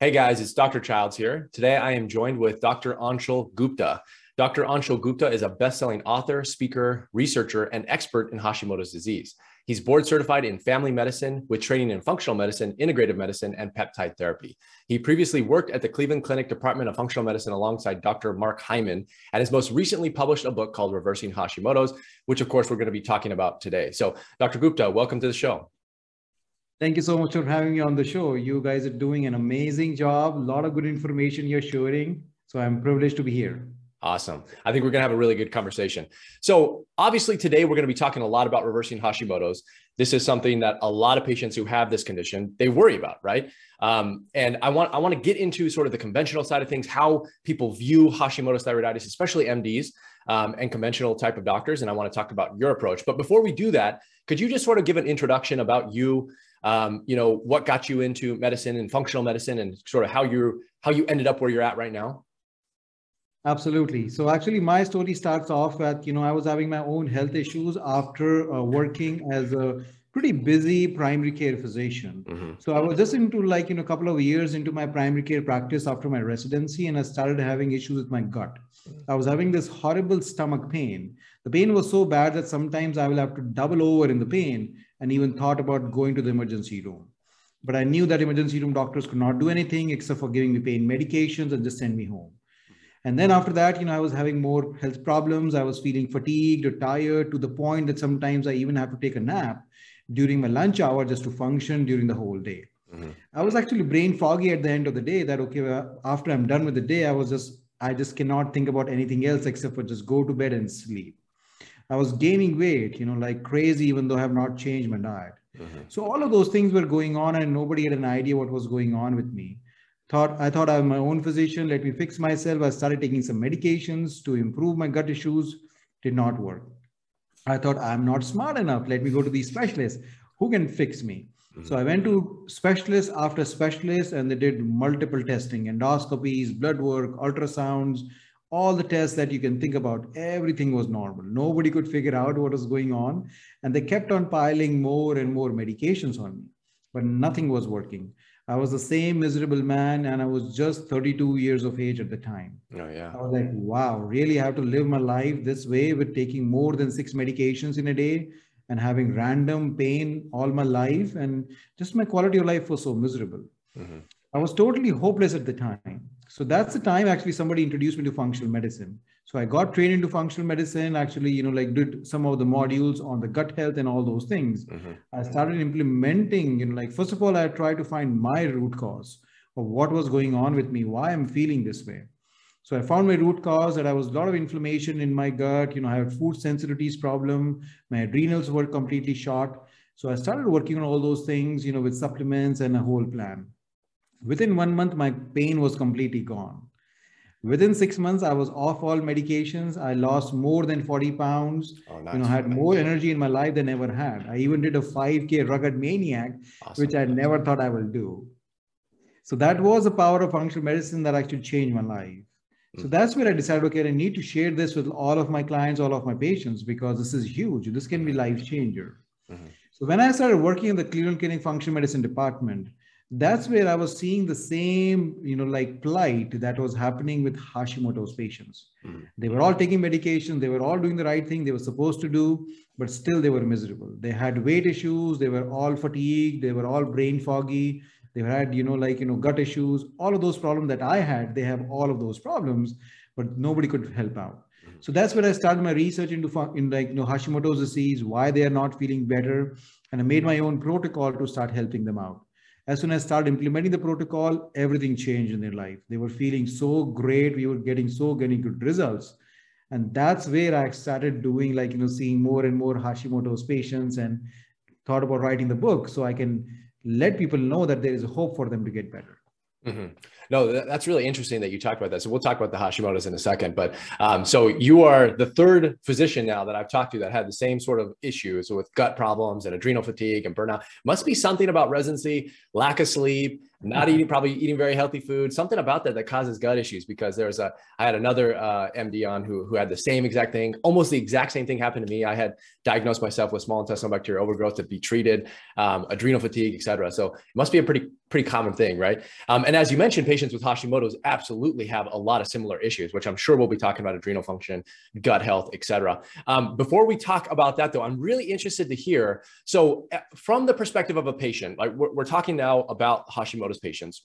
Hey guys, it's Dr. Childs here. Today I am joined with Dr. Anshul Gupta. Dr. Anshul Gupta is a best-selling author, speaker, researcher, and expert in Hashimoto's disease. He's board certified in family medicine with training in functional medicine, integrative medicine, and peptide therapy. He previously worked at the Cleveland Clinic Department of Functional Medicine alongside Dr. Mark Hyman, and has most recently published a book called Reversing Hashimoto's, which of course we're going to be talking about today. So, Dr. Gupta, welcome to the show. Thank you so much for having me on the show. You guys are doing an amazing job. A lot of good information you're sharing. So I'm privileged to be here. Awesome. I think we're going to have a really good conversation. So, obviously, today we're going to be talking a lot about reversing Hashimoto's. This is something that a lot of patients who have this condition they worry about, right? Um, and I want I want to get into sort of the conventional side of things, how people view Hashimoto's thyroiditis, especially MDs um, and conventional type of doctors. And I want to talk about your approach. But before we do that, could you just sort of give an introduction about you? Um, you know, what got you into medicine and functional medicine, and sort of how you how you ended up where you're at right now? Absolutely. So actually, my story starts off at you know I was having my own health issues after uh, working as a pretty busy primary care physician. Mm-hmm. So I was just into like you know a couple of years into my primary care practice after my residency, and I started having issues with my gut. I was having this horrible stomach pain. The pain was so bad that sometimes I will have to double over in the pain, and even thought about going to the emergency room. But I knew that emergency room doctors could not do anything except for giving me pain medications and just send me home. And then after that, you know, I was having more health problems. I was feeling fatigued or tired to the point that sometimes I even have to take a nap during my lunch hour just to function during the whole day. Mm-hmm. I was actually brain foggy at the end of the day that, okay, well, after I'm done with the day, I was just, I just cannot think about anything else except for just go to bed and sleep. I was gaining weight, you know, like crazy, even though I have not changed my diet. Mm-hmm. So all of those things were going on and nobody had an idea what was going on with me thought i thought i'm my own physician let me fix myself i started taking some medications to improve my gut issues did not work i thought i'm not smart enough let me go to these specialists who can fix me mm-hmm. so i went to specialist after specialist and they did multiple testing endoscopies blood work ultrasounds all the tests that you can think about everything was normal nobody could figure out what was going on and they kept on piling more and more medications on me but nothing was working I was the same miserable man and I was just 32 years of age at the time. Oh, yeah. I was like, wow, really I have to live my life this way with taking more than six medications in a day and having random pain all my life. And just my quality of life was so miserable. Mm-hmm. I was totally hopeless at the time. So that's the time actually somebody introduced me to functional medicine. So I got trained into functional medicine, actually, you know, like did some of the modules on the gut health and all those things. Mm-hmm. I started implementing, you know, like first of all, I tried to find my root cause of what was going on with me, why I'm feeling this way. So I found my root cause that I was a lot of inflammation in my gut. You know, I had food sensitivities problem. My adrenals were completely shot. So I started working on all those things, you know, with supplements and a whole plan. Within one month, my pain was completely gone. Within six months, I was off all medications. I lost more than 40 pounds. Oh, nice. You know, had more energy in my life than ever had. I even did a 5K rugged maniac, awesome. which I never thought I will do. So that was the power of functional medicine that actually changed my life. So hmm. that's where I decided, okay, I need to share this with all of my clients, all of my patients, because this is huge. This can be life changer. Mm-hmm. So when I started working in the Cleveland Clinic Functional Medicine Department, that's where I was seeing the same, you know, like plight that was happening with Hashimoto's patients. Mm-hmm. They were all taking medication, they were all doing the right thing they were supposed to do, but still they were miserable. They had weight issues, they were all fatigued, they were all brain foggy, they had, you know, like, you know, gut issues, all of those problems that I had, they have all of those problems, but nobody could help out. Mm-hmm. So that's where I started my research into in like you know Hashimoto's disease, why they are not feeling better, and I made my own protocol to start helping them out as soon as I started implementing the protocol, everything changed in their life. They were feeling so great. We were getting so getting good results. And that's where I started doing like, you know, seeing more and more Hashimoto's patients and thought about writing the book so I can let people know that there is hope for them to get better. Mm-hmm. No, that's really interesting that you talked about that. So we'll talk about the Hashimoto's in a second. But um, so you are the third physician now that I've talked to that had the same sort of issues with gut problems and adrenal fatigue and burnout. Must be something about residency, lack of sleep, not eating, probably eating very healthy food, something about that that causes gut issues. Because there's a, I had another uh, MD on who who had the same exact thing, almost the exact same thing happened to me. I had diagnosed myself with small intestinal bacterial overgrowth to be treated, um, adrenal fatigue, et cetera. So it must be a pretty pretty common thing, right? Um, and as you mentioned, patients with Hashimoto's absolutely have a lot of similar issues, which I'm sure we'll be talking about adrenal function, gut health, et cetera. Um, before we talk about that, though, I'm really interested to hear. So, uh, from the perspective of a patient, like we're, we're talking now about Hashimoto's patients.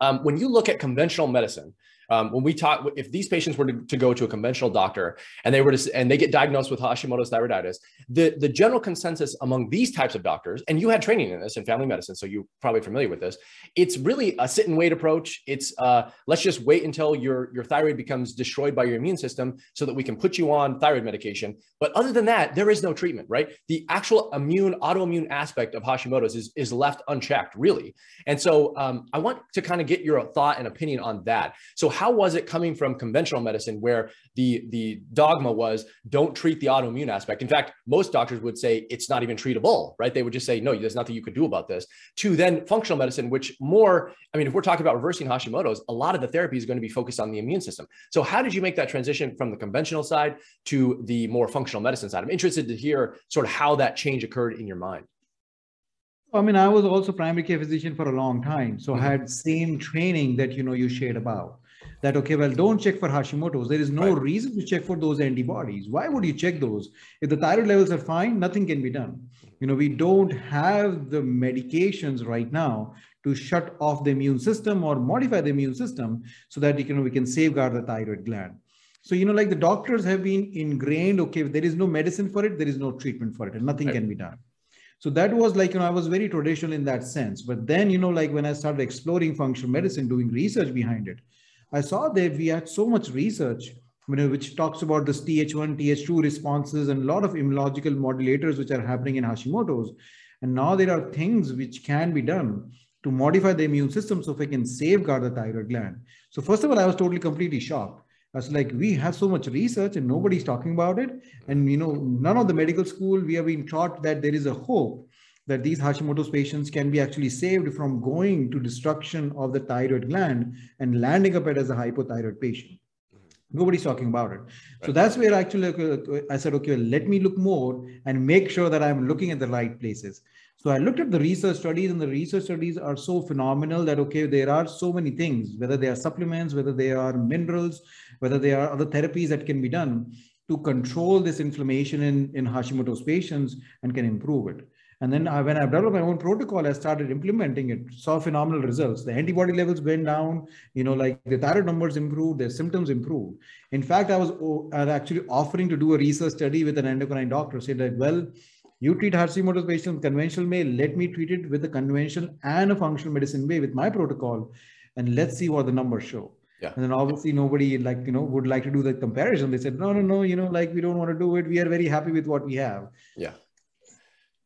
Um, when you look at conventional medicine, um, when we talk, if these patients were to, to, go to a conventional doctor and they were to, and they get diagnosed with Hashimoto's thyroiditis, the, the general consensus among these types of doctors, and you had training in this in family medicine, so you're probably familiar with this. It's really a sit and wait approach. It's uh, let's just wait until your, your thyroid becomes destroyed by your immune system so that we can put you on thyroid medication. But other than that, there is no treatment, right? The actual immune, autoimmune aspect of Hashimoto's is, is left unchecked, really. And so um, I want to kind of get your thought and opinion on that. So how was it coming from conventional medicine where the, the dogma was don't treat the autoimmune aspect? In fact, most doctors would say it's not even treatable, right? They would just say, no, there's nothing you could do about this. To then functional medicine, which more, I mean, if we're talking about reversing Hashimoto's, a lot of the therapy is going to be focused on the immune system. So how did you make that transition from the conventional side to the more functional medicine side? I'm interested to hear sort of how that change occurred in your mind. I mean, I was also primary care physician for a long time, so I mm-hmm. had same training that you know you shared about that okay well don't check for hashimoto's. There is no right. reason to check for those antibodies. Why would you check those? If the thyroid levels are fine nothing can be done. You know we don't have the medications right now to shut off the immune system or modify the immune system so that you know we can safeguard the thyroid gland. So you know like the doctors have been ingrained okay if there is no medicine for it there is no treatment for it and nothing right. can be done. So that was like you know i was very traditional in that sense. But then you know like when i started exploring functional medicine doing research behind it I saw that we had so much research you know, which talks about this Th1, Th2 responses and a lot of immunological modulators which are happening in Hashimoto's. And now there are things which can be done to modify the immune system so we can safeguard the thyroid gland. So first of all, I was totally completely shocked. I was like, we have so much research and nobody's talking about it. And you know, none of the medical school, we have been taught that there is a hope that these Hashimoto's patients can be actually saved from going to destruction of the thyroid gland and landing up as a hypothyroid patient. Mm-hmm. Nobody's talking about it. Right. So that's where actually I said, okay, let me look more and make sure that I'm looking at the right places. So I looked at the research studies, and the research studies are so phenomenal that, okay, there are so many things, whether they are supplements, whether they are minerals, whether they are other therapies that can be done to control this inflammation in, in Hashimoto's patients and can improve it. And then hmm. I, when I developed my own protocol, I started implementing it, saw phenomenal results. The antibody levels went down, you know, like the thyroid numbers improved, their symptoms improved. In fact, I was, oh, actually offering to do a research study with an endocrine doctor, said that, well, you treat Hashimoto's patient conventional way, let me treat it with a conventional and a functional medicine way with my protocol, and let's see what the numbers show. Yeah. And then obviously nobody like, you know, would like to do the comparison. They said, no, no, no, you know, like we don't want to do it. We are very happy with what we have. Yeah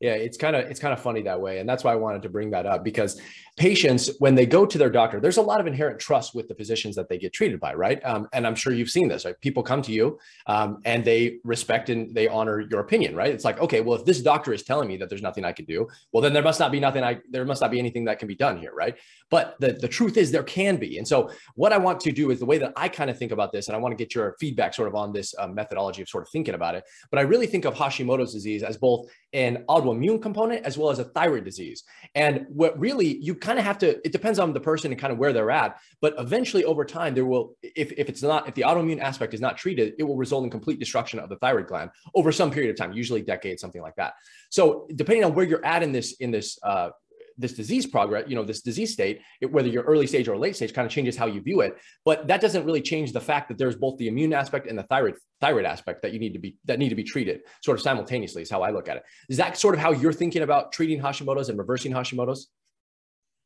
yeah it's kind of it's kind of funny that way and that's why i wanted to bring that up because patients when they go to their doctor there's a lot of inherent trust with the physicians that they get treated by right? Um, and i'm sure you've seen this right? People come to you um, and they respect and they honor your opinion right? It's like okay well if this doctor is telling me that there's nothing i can do well then there must not be nothing i there must not be anything that can be done here right? But the, the truth is there can be and so what i want to do is the way that i kind of think about this and i want to get your feedback sort of on this uh, methodology of sort of thinking about it but i really think of hashimoto's disease as both an autoimmune component as well as a thyroid disease. And what really you kind of have to, it depends on the person and kind of where they're at. But eventually over time, there will, if, if it's not, if the autoimmune aspect is not treated, it will result in complete destruction of the thyroid gland over some period of time, usually decades, something like that. So depending on where you're at in this, in this uh, this disease progress, you know, this disease state, it, whether you're early stage or late stage, kind of changes how you view it. But that doesn't really change the fact that there's both the immune aspect and the thyroid thyroid aspect that you need to be that need to be treated sort of simultaneously. Is how I look at it. Is that sort of how you're thinking about treating Hashimoto's and reversing Hashimoto's?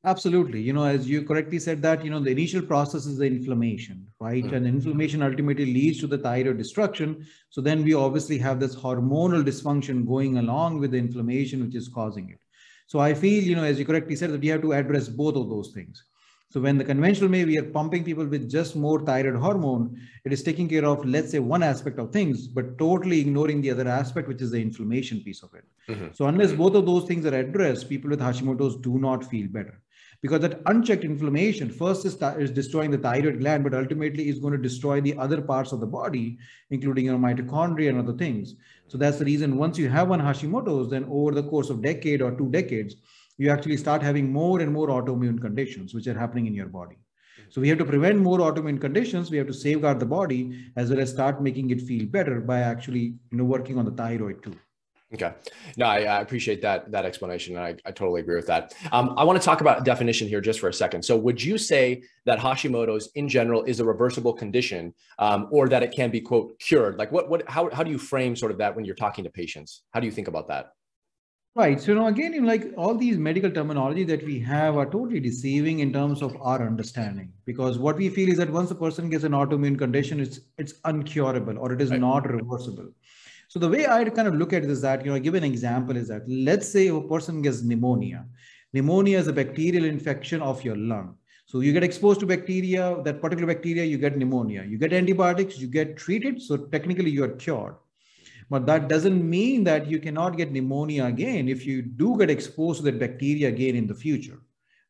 Absolutely. You know, as you correctly said that, you know, the initial process is the inflammation, right? Mm-hmm. And inflammation ultimately leads to the thyroid destruction. So then we obviously have this hormonal dysfunction going along with the inflammation, which is causing it. So I feel, you know, as you correctly said, that we have to address both of those things. So when the conventional way we are pumping people with just more thyroid hormone, it is taking care of, let's say, one aspect of things, but totally ignoring the other aspect, which is the inflammation piece of it. Mm-hmm. So unless both of those things are addressed, people with Hashimoto's do not feel better. Because that unchecked inflammation first is, is destroying the thyroid gland, but ultimately is going to destroy the other parts of the body, including your mitochondria and other things. So that's the reason once you have one Hashimoto's, then over the course of decade or two decades, you actually start having more and more autoimmune conditions which are happening in your body. So we have to prevent more autoimmune conditions. We have to safeguard the body as well as start making it feel better by actually you know working on the thyroid too. Okay. No, I, I, appreciate that that explanation. I, I totally agree with that. Um, I want to talk about definition here just for a second. So, would you say that Hashimoto's in general is a reversible condition, um, or that it can be quote cured? Like, what what how how do you frame sort of that when you're talking to patients? How do you think about that? Right. So now again, like all these medical terminology that we have are totally deceiving in terms of our understanding. Because what we feel is that once a person gets an autoimmune condition, it's it's uncurable or it is right. not reversible. So the way I kind of look at it is that, you know, I give an example is that let's say a person gets pneumonia. Pneumonia is a bacterial infection of your lung. So you get exposed to bacteria, that particular bacteria, you get pneumonia. You get antibiotics, you get treated. So technically you are cured. But that doesn't mean that you cannot get pneumonia again if you do get exposed to that bacteria again in the future,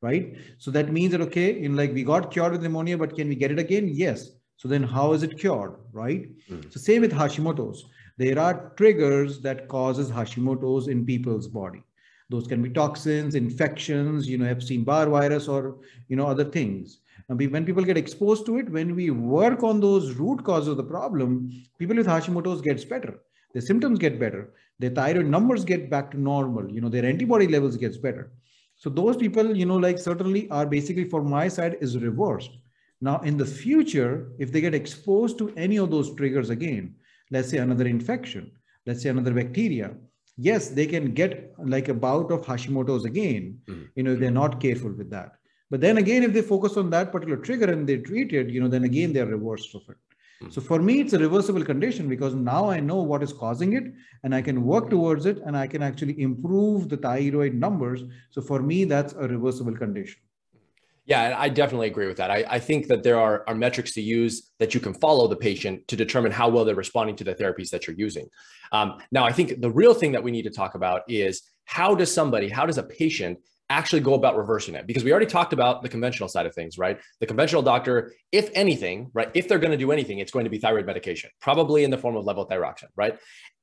right? So that means that, okay, in like we got cured with pneumonia, but can we get it again? Yes. So then how is it cured, right? Mm. So same with Hashimoto's there are triggers that causes Hashimoto's in people's body. Those can be toxins, infections, you know, Epstein-Barr virus or, you know, other things. And when people get exposed to it, when we work on those root causes of the problem, people with Hashimoto's gets better. Their symptoms get better. Their thyroid numbers get back to normal. You know, their antibody levels gets better. So those people, you know, like certainly are basically for my side is reversed. Now, in the future, if they get exposed to any of those triggers again, let's say another infection, let's say another bacteria, yes, they can get like a bout of Hashimoto's again, mm-hmm. you know, they're not careful with that. But then again, if they focus on that particular trigger and they treat it, you know, then again, they're reversed of it. Mm-hmm. So for me, it's a reversible condition because now I know what is causing it and I can work towards it and I can actually improve the thyroid numbers. So for me, that's a reversible condition. Yeah, I definitely agree with that. I, I think that there are, are metrics to use that you can follow the patient to determine how well they're responding to the therapies that you're using. Um, now, I think the real thing that we need to talk about is how does somebody, how does a patient actually go about reversing it? Because we already talked about the conventional side of things, right? The conventional doctor, if anything, right, if they're going to do anything, it's going to be thyroid medication, probably in the form of levothyroxine, right?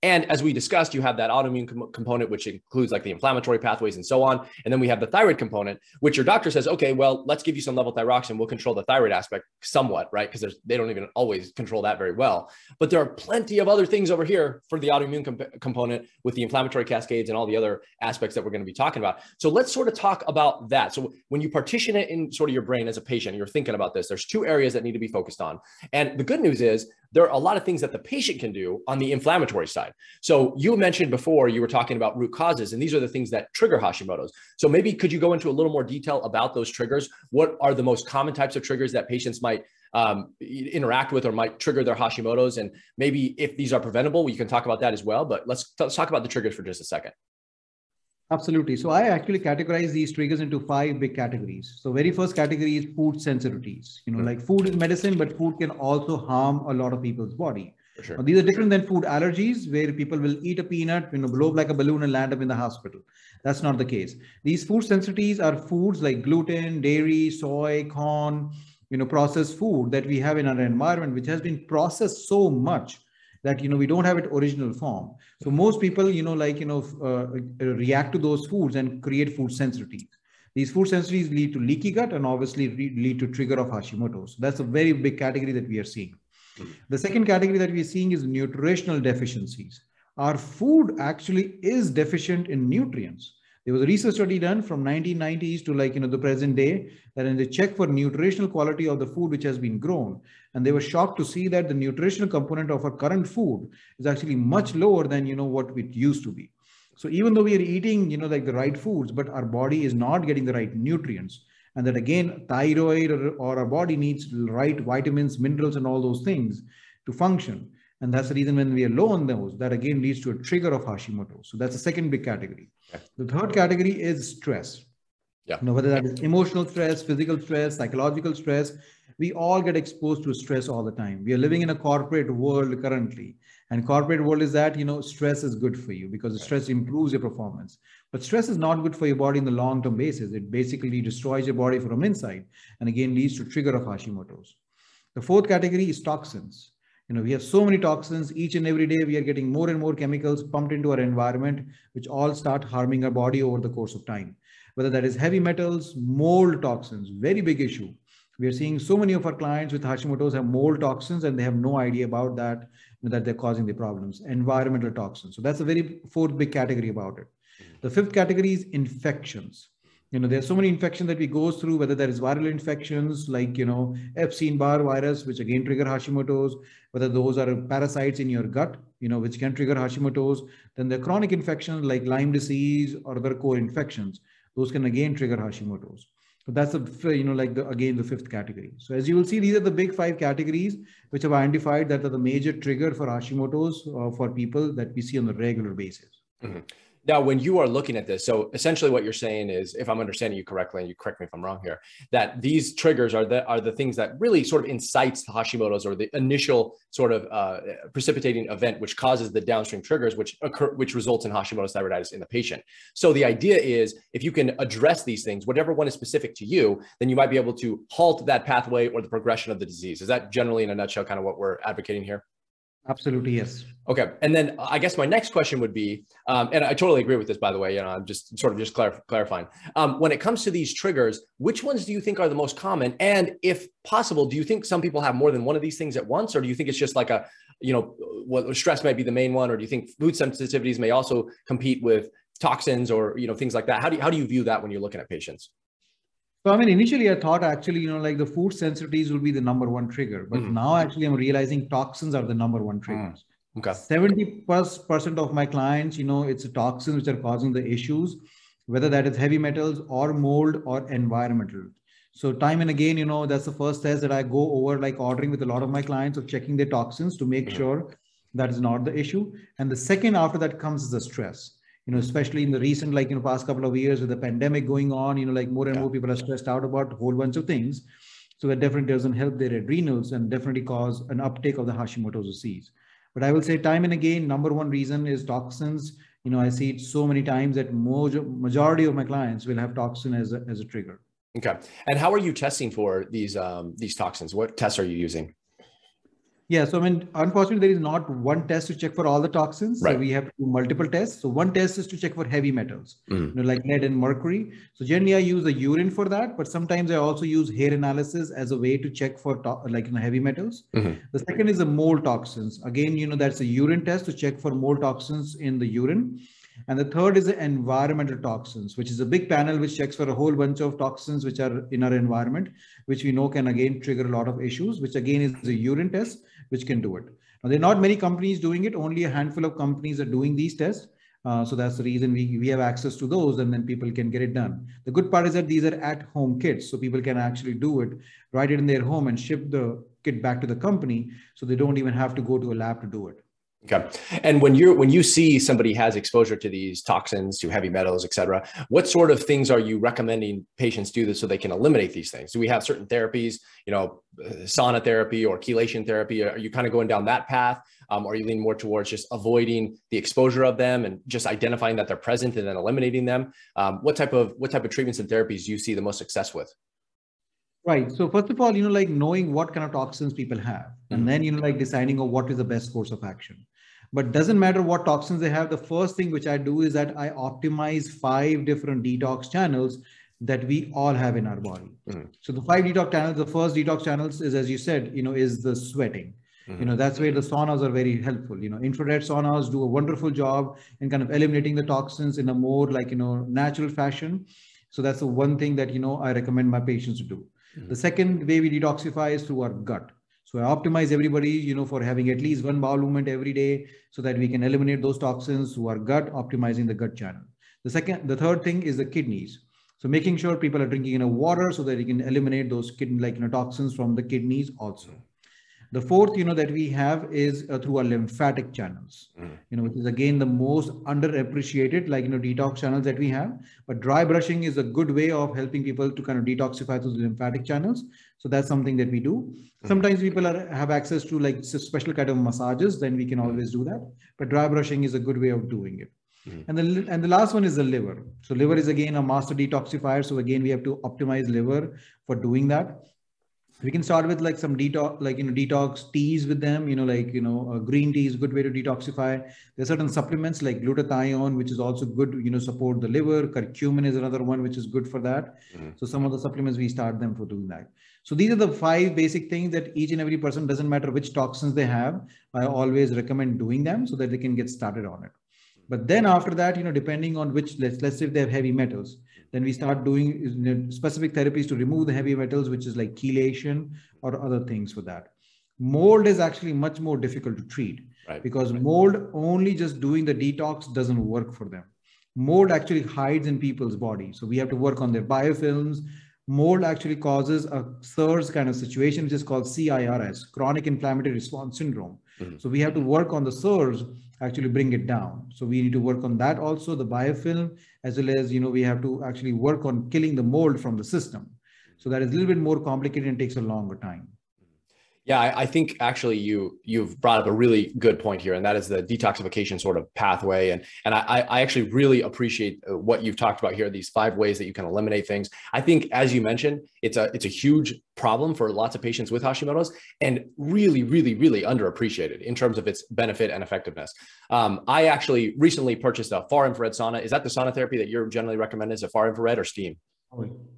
And as we discussed, you have that autoimmune com- component, which includes like the inflammatory pathways and so on. And then we have the thyroid component, which your doctor says, okay, well, let's give you some levothyroxine. We'll control the thyroid aspect somewhat, right? Because they don't even always control that very well. But there are plenty of other things over here for the autoimmune comp- component with the inflammatory cascades and all the other aspects that we're going to be talking about. So let's sort of talk about that. So when you partition it in sort of your brain as a patient, you're thinking about this, there's two areas that need to be focused on. And the good news is there are a lot of things that the patient can do on the inflammatory side. So you mentioned before you were talking about root causes, and these are the things that trigger Hashimoto's. So maybe could you go into a little more detail about those triggers? What are the most common types of triggers that patients might um, interact with or might trigger their Hashimoto's? And maybe if these are preventable, we can talk about that as well. But let's, let's talk about the triggers for just a second. Absolutely. So I actually categorize these triggers into five big categories. So very first category is food sensitivities. You know, mm-hmm. like food is medicine, but food can also harm a lot of people's body. Sure. Now, these are different than food allergies, where people will eat a peanut, you know, blow up like a balloon and land up in the hospital. That's not the case. These food sensitivities are foods like gluten, dairy, soy, corn, you know, processed food that we have in our environment, which has been processed so much that you know we don't have it original form so most people you know like you know uh, react to those foods and create food sensitivities these food sensitivities lead to leaky gut and obviously lead to trigger of hashimoto's so that's a very big category that we are seeing Hmm. the second category that we're seeing is nutritional deficiencies our food actually is deficient in nutrients there was a research study done from 1990s to like, you know, the present day that and they check for nutritional quality of the food which has been grown. And they were shocked to see that the nutritional component of our current food is actually much lower than, you know, what it used to be. So even though we are eating, you know, like the right foods, but our body is not getting the right nutrients. And that again, thyroid or, or our body needs right vitamins, minerals, and all those things to function. And that's the reason when we are low on those, that again leads to a trigger of Hashimoto. So that's the second big category. The third category is stress. Yeah. You know, whether that is emotional stress, physical stress, psychological stress, we all get exposed to stress all the time. We are living in a corporate world currently. And corporate world is that, you know, stress is good for you because stress improves your performance. But stress is not good for your body in the long-term basis. It basically destroys your body from inside and again leads to trigger of Hashimoto's. The fourth category is toxins. You know, we have so many toxins each and every day. We are getting more and more chemicals pumped into our environment, which all start harming our body over the course of time. Whether that is heavy metals, mold toxins, very big issue. We are seeing so many of our clients with Hashimoto's have mold toxins and they have no idea about that, that they're causing the problems. Environmental toxins. So that's a very fourth big category about it. The fifth category is infections. You know there's so many infections that we go through whether there is viral infections like you know epstein-barr virus which again trigger hashimoto's whether those are parasites in your gut you know which can trigger hashimoto's. Then the chronic infections like lyme disease or other co-infections. Those can again trigger hashimoto's. So that's the you know like the again the fifth category. So as you will see these are the big five categories which have identified that are the major trigger for hashimoto's uh, for people that we see on a regular basis. Mm-hmm. Now, when you are looking at this, so essentially what you're saying is, if I'm understanding you correctly, and you correct me if I'm wrong here, that these triggers are the are the things that really sort of incites the Hashimoto's or the initial sort of uh, precipitating event, which causes the downstream triggers, which occur, which results in Hashimoto's thyroiditis in the patient. So the idea is, if you can address these things, whatever one is specific to you, then you might be able to halt that pathway or the progression of the disease. Is that generally, in a nutshell, kind of what we're advocating here? Absolutely, yes. Okay, and then I guess my next question would be, um, and I totally agree with this, by the way. You know, I'm just sort of just clarif- clarifying. Um, when it comes to these triggers, which ones do you think are the most common? And if possible, do you think some people have more than one of these things at once, or do you think it's just like a, you know, what stress might be the main one, or do you think food sensitivities may also compete with toxins or you know things like that? How do you, how do you view that when you're looking at patients? So I mean, initially I thought actually, you know, like the food sensitivities will be the number one trigger, but mm-hmm. now actually I'm realizing toxins are the number one mm. triggers. Mm. Okay. 70 plus percent of my clients, you know, it's toxins which are causing the issues, whether that is heavy metals or mold or environmental. So time and again, you know, that's the first test that I go over, like ordering with a lot of my clients of checking their toxins to make mm-hmm. sure that is not the issue. And the second after that comes is the stress you know, especially in the recent, like, you know, past couple of years with the pandemic going on, you know, like more and yeah. more people are stressed out about a whole bunch of things. So that definitely doesn't help their adrenals and definitely cause an uptake of the Hashimoto's disease. But I will say time and again, number one reason is toxins. You know, I see it so many times that most majority of my clients will have toxin as a, as a trigger. Okay. And how are you testing for these um, these toxins? What tests are you using? Yeah, so I mean, unfortunately, there is not one test to check for all the toxins. Right. So we have to do multiple tests. So one test is to check for heavy metals, mm. you know, like lead and mercury. So generally, I use the urine for that, but sometimes I also use hair analysis as a way to check for to- like you know, heavy metals. Mm-hmm. The second is the mold toxins. Again, you know, that's a urine test to check for mold toxins in the urine. And the third is the environmental toxins, which is a big panel which checks for a whole bunch of toxins which are in our environment, which we know can again trigger a lot of issues, which again is a urine test, which can do it. Now, there are not many companies doing it. Only a handful of companies are doing these tests. Uh, so that's the reason we, we have access to those and then people can get it done. The good part is that these are at home kits. So people can actually do it, write it in their home and ship the kit back to the company. So they don't even have to go to a lab to do it. Okay. And when you're when you see somebody has exposure to these toxins, to heavy metals, et cetera, what sort of things are you recommending patients do this so they can eliminate these things? Do we have certain therapies, you know, sauna therapy or chelation therapy? Are you kind of going down that path? Um, or are you leaning more towards just avoiding the exposure of them and just identifying that they're present and then eliminating them? Um, what type of what type of treatments and therapies do you see the most success with? Right. So first of all, you know, like knowing what kind of toxins people have, and mm-hmm. then you know, like deciding on what is the best course of action but doesn't matter what toxins they have the first thing which i do is that i optimize five different detox channels that we all have in our body mm-hmm. so the five detox channels the first detox channels is as you said you know is the sweating mm-hmm. you know that's where the saunas are very helpful you know infrared saunas do a wonderful job in kind of eliminating the toxins in a more like you know natural fashion so that's the one thing that you know i recommend my patients to do mm-hmm. the second way we detoxify is through our gut so I optimize everybody, you know, for having at least one bowel movement every day so that we can eliminate those toxins who are gut, optimizing the gut channel. The second, the third thing is the kidneys. So making sure people are drinking enough water so that you can eliminate those kidney like you know, toxins from the kidneys also. The fourth, you know, that we have is uh, through our lymphatic channels, mm. you know, which is again the most underappreciated, like, you know, detox channels that we have. But dry brushing is a good way of helping people to kind of detoxify those lymphatic channels. So that's something that we do. Mm. Sometimes people are, have access to like special kind of massages, then we can mm. always do that. But dry brushing is a good way of doing it. Mm-hmm. And the and the last one is the liver. So liver is again a master detoxifier. So again, we have to optimize liver for doing that we can start with like some detox like you know detox teas with them you know like you know uh, green tea is a good way to detoxify there's certain supplements like glutathione which is also good you know support the liver curcumin is another one which is good for that mm-hmm. so some of the supplements we start them for doing that so these are the five basic things that each and every person doesn't matter which toxins they have i always recommend doing them so that they can get started on it but then after that you know depending on which let's, let's say if they have heavy metals then we start doing specific therapies to remove the heavy metals, which is like chelation or other things for that. Mold is actually much more difficult to treat right. because mold only just doing the detox doesn't work for them. Mold actually hides in people's body. So we have to work on their biofilms. Mold actually causes a CIRS kind of situation, which is called CIRS, chronic inflammatory response syndrome. Mm-hmm. So we have to work on the CIRS actually bring it down. So we need to work on that also, the biofilm, as well as, you know, we have to actually work on killing the mold from the system. So that is a little bit more complicated and takes a longer time. Yeah, I, I, think actually you you've brought up a really good point here, and that is the detoxification sort of pathway. And and I, I actually really appreciate uh, what you've talked about here. These five ways that you can eliminate things. I think, as you mentioned, it's a it's a huge problem for lots of patients with Hashimoto's, and really, really, really underappreciated in terms of its benefit and effectiveness. Um, I actually recently purchased a far infrared sauna. Is that the sauna therapy that you're generally recommending? Is it far infrared or steam?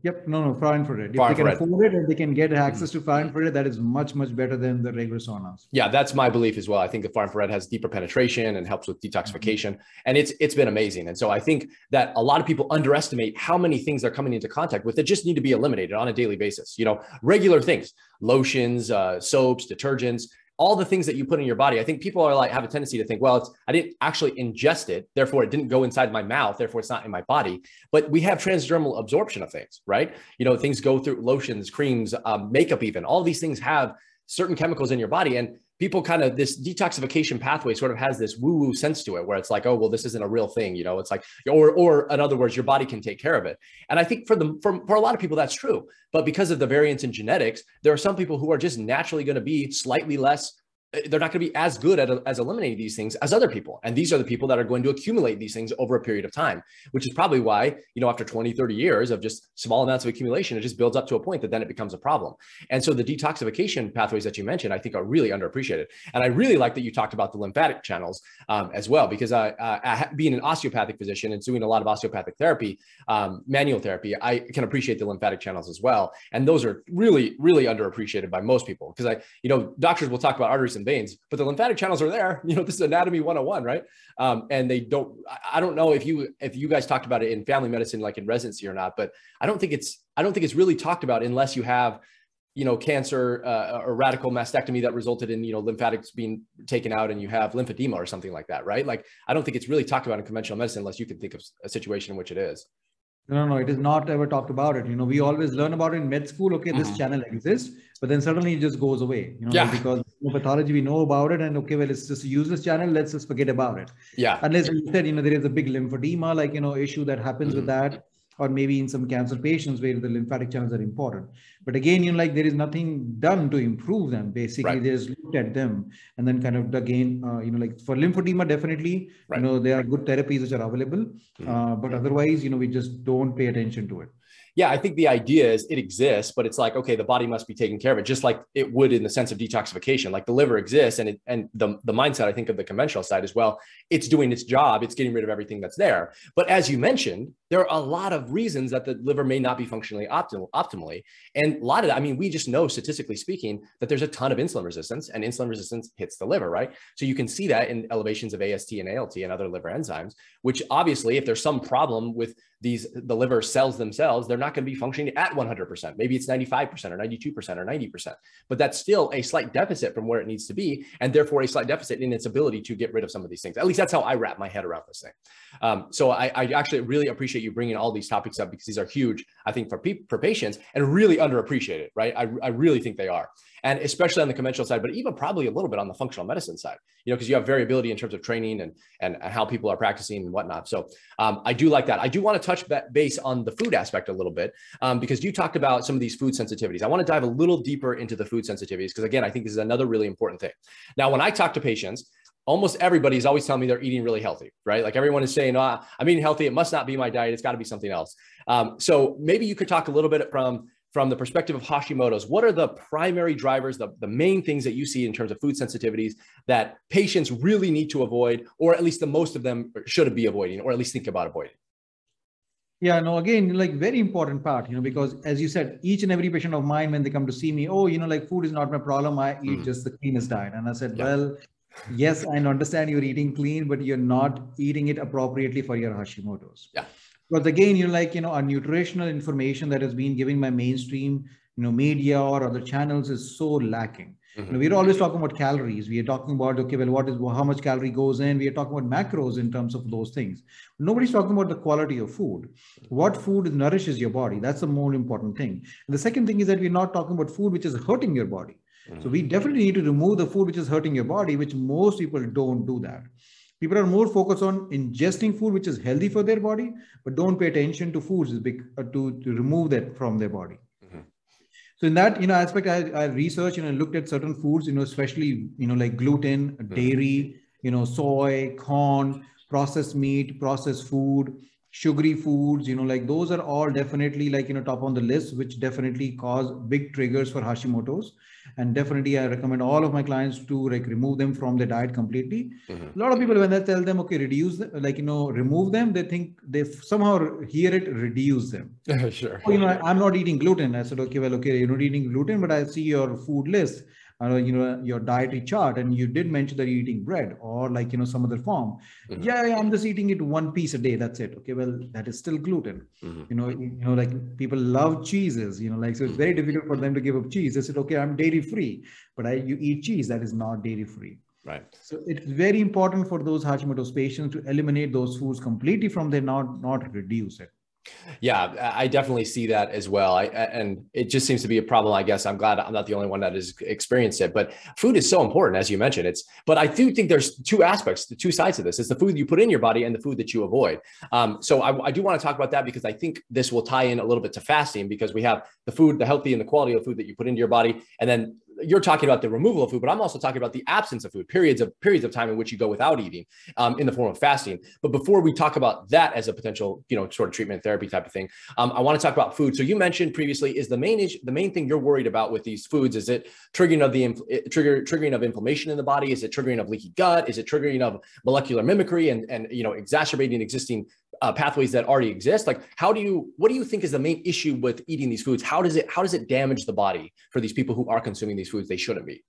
Yep. No, no, far infrared. Far if they infrared. can afford it and they can get access to far infrared, that is much, much better than the regular saunas. Yeah, that's my belief as well. I think the far infrared has deeper penetration and helps with detoxification. Mm-hmm. And it's it's been amazing. And so I think that a lot of people underestimate how many things they're coming into contact with that just need to be eliminated on a daily basis. You know, regular things, lotions, uh, soaps, detergents, all the things that you put in your body. I think people are like have a tendency to think, well, it's I didn't actually ingest it, therefore it didn't go inside my mouth, therefore it's not in my body. But we have transdermal absorption of things, right? You know, things go through lotions, creams, um, makeup, even all these things have certain chemicals in your body, and people kind of this detoxification pathway sort of has this woo woo sense to it where it's like oh well this isn't a real thing you know? It's like or or in other words your body can take care of it. And i think for the for, for a lot of people that's true. But because of the variance in genetics there are some people who are just naturally going to be slightly less they're not going to be as good at as eliminating these things as other people. And these are the people that are going to accumulate these things over a period of time which is probably why you know after 20 30 years of just small amounts of accumulation it just builds up to a point that then it becomes a problem. And so the detoxification pathways that you mentioned i think are really underappreciated. And i really like that you talked about the lymphatic channels um, as well because uh, uh, being an osteopathic physician and doing a lot of osteopathic therapy um, manual therapy i can appreciate the lymphatic channels as well. And those are really really underappreciated by most people. Because i you know doctors will talk about arteries and veins, but the lymphatic channels are there. You know, this is anatomy 101, right? Um, and they don't, I don't know if you, if you guys talked about it in family medicine, like in residency or not, but I don't think it's, I don't think it's really talked about unless you have, you know, cancer uh, or radical mastectomy that resulted in, you know, lymphatics being taken out and you have lymphedema or something like that, right? Like, I don't think it's really talked about in conventional medicine unless you can think of a situation in which it is. No, no, it is not ever talked about it. You know, we always learn about it in med school. Okay, this mm-hmm. channel exists, but then suddenly it just goes away. You know, yeah. because pathology we know about it, and okay, well, it's just a useless channel. Let's just forget about it. Yeah. Unless you said, you know, there is a big lymphedema, like you know, issue that happens mm-hmm. with that or maybe in some cancer patients where the lymphatic channels are important. But again, you know, like there is nothing done to improve them. Basically, right. they just looked at them and then kind of again, uh, you know, like for lymphedema, definitely, right. you know, there are good therapies which are available. Mm-hmm. Uh, but otherwise, you know, we just don't pay attention to it yeah, I think the idea is it exists, but it's like, okay, the body must be taking care of it, just like it would in the sense of detoxification. Like the liver exists, and it, and the, the mindset I think of the conventional side as well, it's doing its job, it's getting rid of everything that's there. But as you mentioned, there are a lot of reasons that the liver may not be functioning optimal, optimally. And a lot of that, I mean, we just know statistically speaking that there's a ton of insulin resistance, and insulin resistance hits the liver, right? So you can see that in elevations of AST and ALT and other liver enzymes, which obviously, if there's some problem with these the liver cells themselves they're not going to be functioning at 100% maybe it's 95% or 92% or 90% but that's still a slight deficit from where it needs to be and therefore a slight deficit in its ability to get rid of some of these things at least that's how i wrap my head around this thing um, so I, I, actually really appreciate you bringing all these topics up because these are huge i think for, pe- for patients and really underappreciated right I, I really think they are and especially on the conventional side, but even probably a little bit on the functional medicine side, you know, because you have variability in terms of training and, and how people are practicing and whatnot. So um, I do like that. I do want to touch base on the food aspect a little bit um, because you talked about some of these food sensitivities. I want to dive a little deeper into the food sensitivities because again, I think this is another really important thing. Now, when I talk to patients, almost everybody's always telling me they're eating really healthy, right? Like everyone is saying, oh, I'm eating healthy. It must not be my diet. It's got to be something else. Um, so maybe you could talk a little bit from from the perspective of Hashimoto's, what are the primary drivers, the, the main things that you see in terms of food sensitivities that patients really need to avoid, or at least the most of them should be avoiding, or at least think about avoiding? Yeah, no, again, like very important part, you know, because as you said, each and every patient of mine, when they come to see me, oh, you know, like food is not my problem. I eat mm. just the cleanest diet. And I said, yeah. well, yes, I understand you're eating clean, but you're not eating it appropriately for your Hashimoto's. Yeah. But again, you're like, you know, our nutritional information that has been given by mainstream, you know, media or other channels is so lacking. Mm-hmm. You know, we're always talking about calories. We are talking about, okay, well, what is how much calorie goes in? We are talking about macros in terms of those things. Nobody's talking about the quality of food. What food nourishes your body? That's the more important thing. And the second thing is that we're not talking about food which is hurting your body. Mm-hmm. So we definitely need to remove the food which is hurting your body, which most people don't do that people are more focused on ingesting food which is healthy for their body but don't pay attention to foods uh, to, to remove that from their body mm-hmm. so in that you know aspect I, I researched and know looked at certain foods you know especially you know like gluten mm-hmm. dairy you know soy corn processed meat processed food sugary foods you know like those are all definitely like you know top on the list which definitely cause big triggers for hashimoto's. And definitely i recommend all of my clients to like remove them from the diet completely. Mm-hmm. a lot of people when i tell them okay reduce them, like you know remove them they think they somehow hear it reduce them. Sure. Oh, you know I, i'm not eating gluten. I said okay well okay you're not eating gluten but i see your food list uh, you know your dietary chart and you did mention that you're eating bread or like you know some other form mm-hmm. yeah, yeah, i'm just eating it one piece a day that's it okay well that is still gluten mm-hmm. you know you know like people love cheeses you know like so it's very mm-hmm. difficult for them to give up cheese they said okay i'm dairy free but i you eat cheese that is not dairy free Right. So it's very important for those Hashimoto's patients to eliminate those foods completely from their not not reduce it. Yeah, I definitely see that as well. I, and it just seems to be a problem. I guess I'm glad I'm not the only one that has experienced it. But food is so important, as you mentioned. It's, but I do think there's two aspects, the two sides of this. It's the food you put in your body and the food that you avoid. Um, so I, I do want to talk about that because I think this will tie in a little bit to fasting because we have the food, the healthy and the quality of food that you put into your body, and then you're talking about the removal of food, but I'm also talking about the absence of food, periods of periods of time in which you go without eating um, in the form of fasting. But before we talk about that as a potential, you know, sort of treatment therapy type of thing, um, I want to talk about food. So you mentioned previously is the main issue, the main thing you're worried about with these foods is it triggering of the trigger triggering of inflammation in the body? Is it triggering of leaky gut? Is it triggering of molecular mimicry and and you know exacerbating existing uh, pathways that already exist like how do you what do you think is the main issue with eating these foods? How does it how does it damage the body for these people who are consuming these foods they shouldn't be?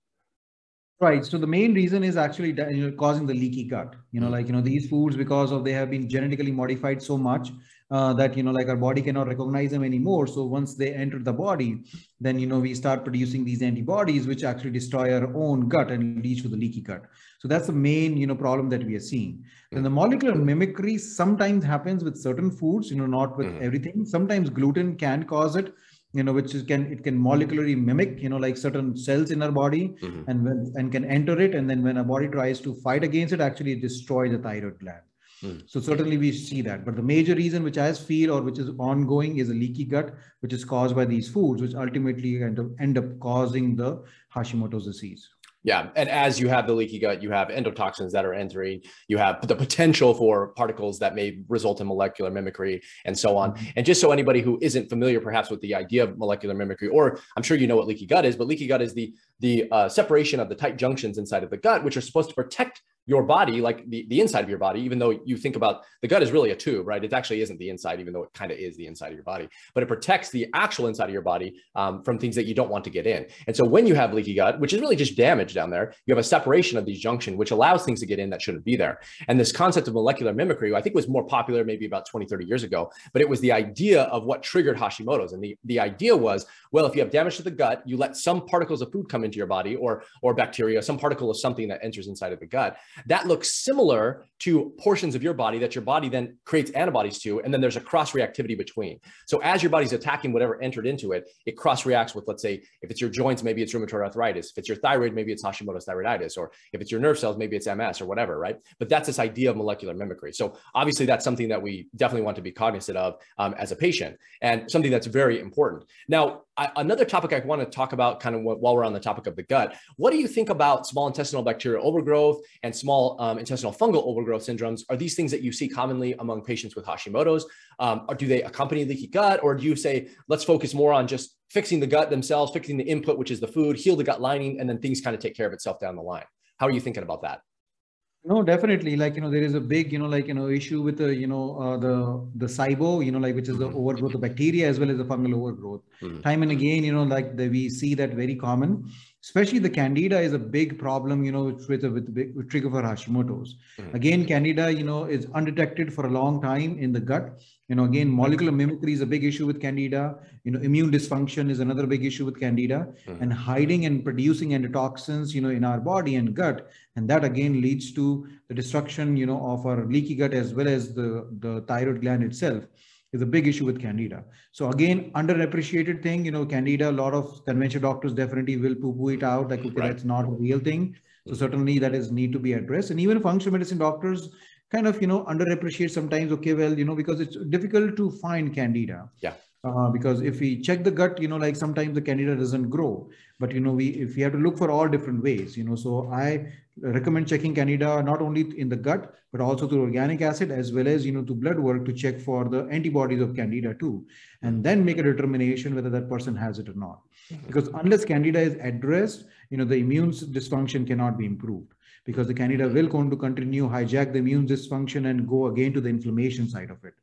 Right. So the main reason is actually you know, causing the leaky gut. You know mm-hmm. like you know these foods because of they have been genetically modified so much uh, that you know like our body cannot recognize them anymore. So once they enter the body then you know we start producing these antibodies which actually destroy our own gut and leads to the leaky gut so that's the main you know problem that we are seeing then the molecular mimicry sometimes happens with certain foods you know not with mm-hmm. everything sometimes gluten can cause it you know which is can it can molecularly mimic you know like certain cells in our body mm-hmm. and when and can enter it and then when our body tries to fight against it actually destroy the thyroid gland Hmm. So certainly we see that. But the major reason which I feel or which is ongoing is a leaky gut, which is caused by these foods, which ultimately end up, end up causing the Hashimoto's disease. Yeah. And as you have the leaky gut, you have endotoxins that are entering, you have the potential for particles that may result in molecular mimicry and so on. Mm-hmm. And just so anybody who isn't familiar perhaps with the idea of molecular mimicry, or I'm sure you know what leaky gut is, but leaky gut is the, the uh, separation of the tight junctions inside of the gut, which are supposed to protect your body, like the, the inside of your body, even though you think about the gut is really a tube, right? It actually isn't the inside, even though it kind of is the inside of your body, but it protects the actual inside of your body um, from things that you don't want to get in. And so when you have leaky gut, which is really just damage down there, you have a separation of these junction, which allows things to get in that shouldn't be there. And this concept of molecular mimicry, I think was more popular maybe about 20, 30 years ago, but it was the idea of what triggered Hashimoto's. And the, the idea was, well, if you have damage to the gut, you let some particles of food come into your body or, or bacteria, some particle of something that enters inside of the gut. That looks similar to portions of your body that your body then creates antibodies to, and then there's a cross reactivity between. So as your body's attacking whatever entered into it, it cross reacts with, let's say, if it's your joints, maybe it's rheumatoid arthritis. If it's your thyroid, maybe it's Hashimoto's thyroiditis, or if it's your nerve cells, maybe it's MS or whatever, right? But that's this idea of molecular mimicry. So obviously that's something that we definitely want to be cognizant of um, as a patient and something that's very important. Now, I, another topic I want to talk about kind of while we're on the topic of the gut, what do you think about small intestinal bacterial overgrowth and small um, intestinal fungal overgrowth syndromes, are these things that you see commonly among patients with Hashimoto's? Um, or do they accompany leaky gut? Or do you say, let's focus more on just fixing the gut themselves, fixing the input, which is the food, heal the gut lining, and then things kind of take care of itself down the line? How are you thinking about that? No, definitely. Like you know, there is a big you know like you know issue with the you know uh, the the SIBO, you know, like which is the mm-hmm. overgrowth of bacteria as well as the fungal overgrowth. Mm-hmm. Time and again, you know, like the, we see that very common especially the candida is a big problem you know with with, with, with trigger for hashimoto's. Mm-hmm. again candida you know is undetected for a long time in the gut. You know again molecular mimicry is a big issue with candida. You know immune dysfunction is another big issue with candida. Mm-hmm. and hiding and producing endotoxins you know in our body and gut and that again leads to the destruction you know of our leaky gut as well as the the thyroid gland itself is a big issue with candida. So again, underappreciated thing, you know, candida, a lot of conventional doctors definitely will poo-poo it out, like, okay, right. that's not a real thing. So certainly that is need to be addressed. And even functional medicine doctors kind of, you know, underappreciate sometimes, okay, well, you know, because it's difficult to find candida. Yeah. Uh, because if we check the gut, you know, like sometimes the candida doesn't grow, but you know, we if we have to look for all different ways, you know, so I recommend hmm. checking candida not only in the gut but also through organic acid as well as you know to blood work to check for the antibodies of candida too and hmm. then make a determination whether that person has it or not. Mm-hmm. because unless candida is addressed you know the immune dysfunction cannot be improved because the candida hmm. will going to continue hijack the immune dysfunction and go again to the inflammation side of it.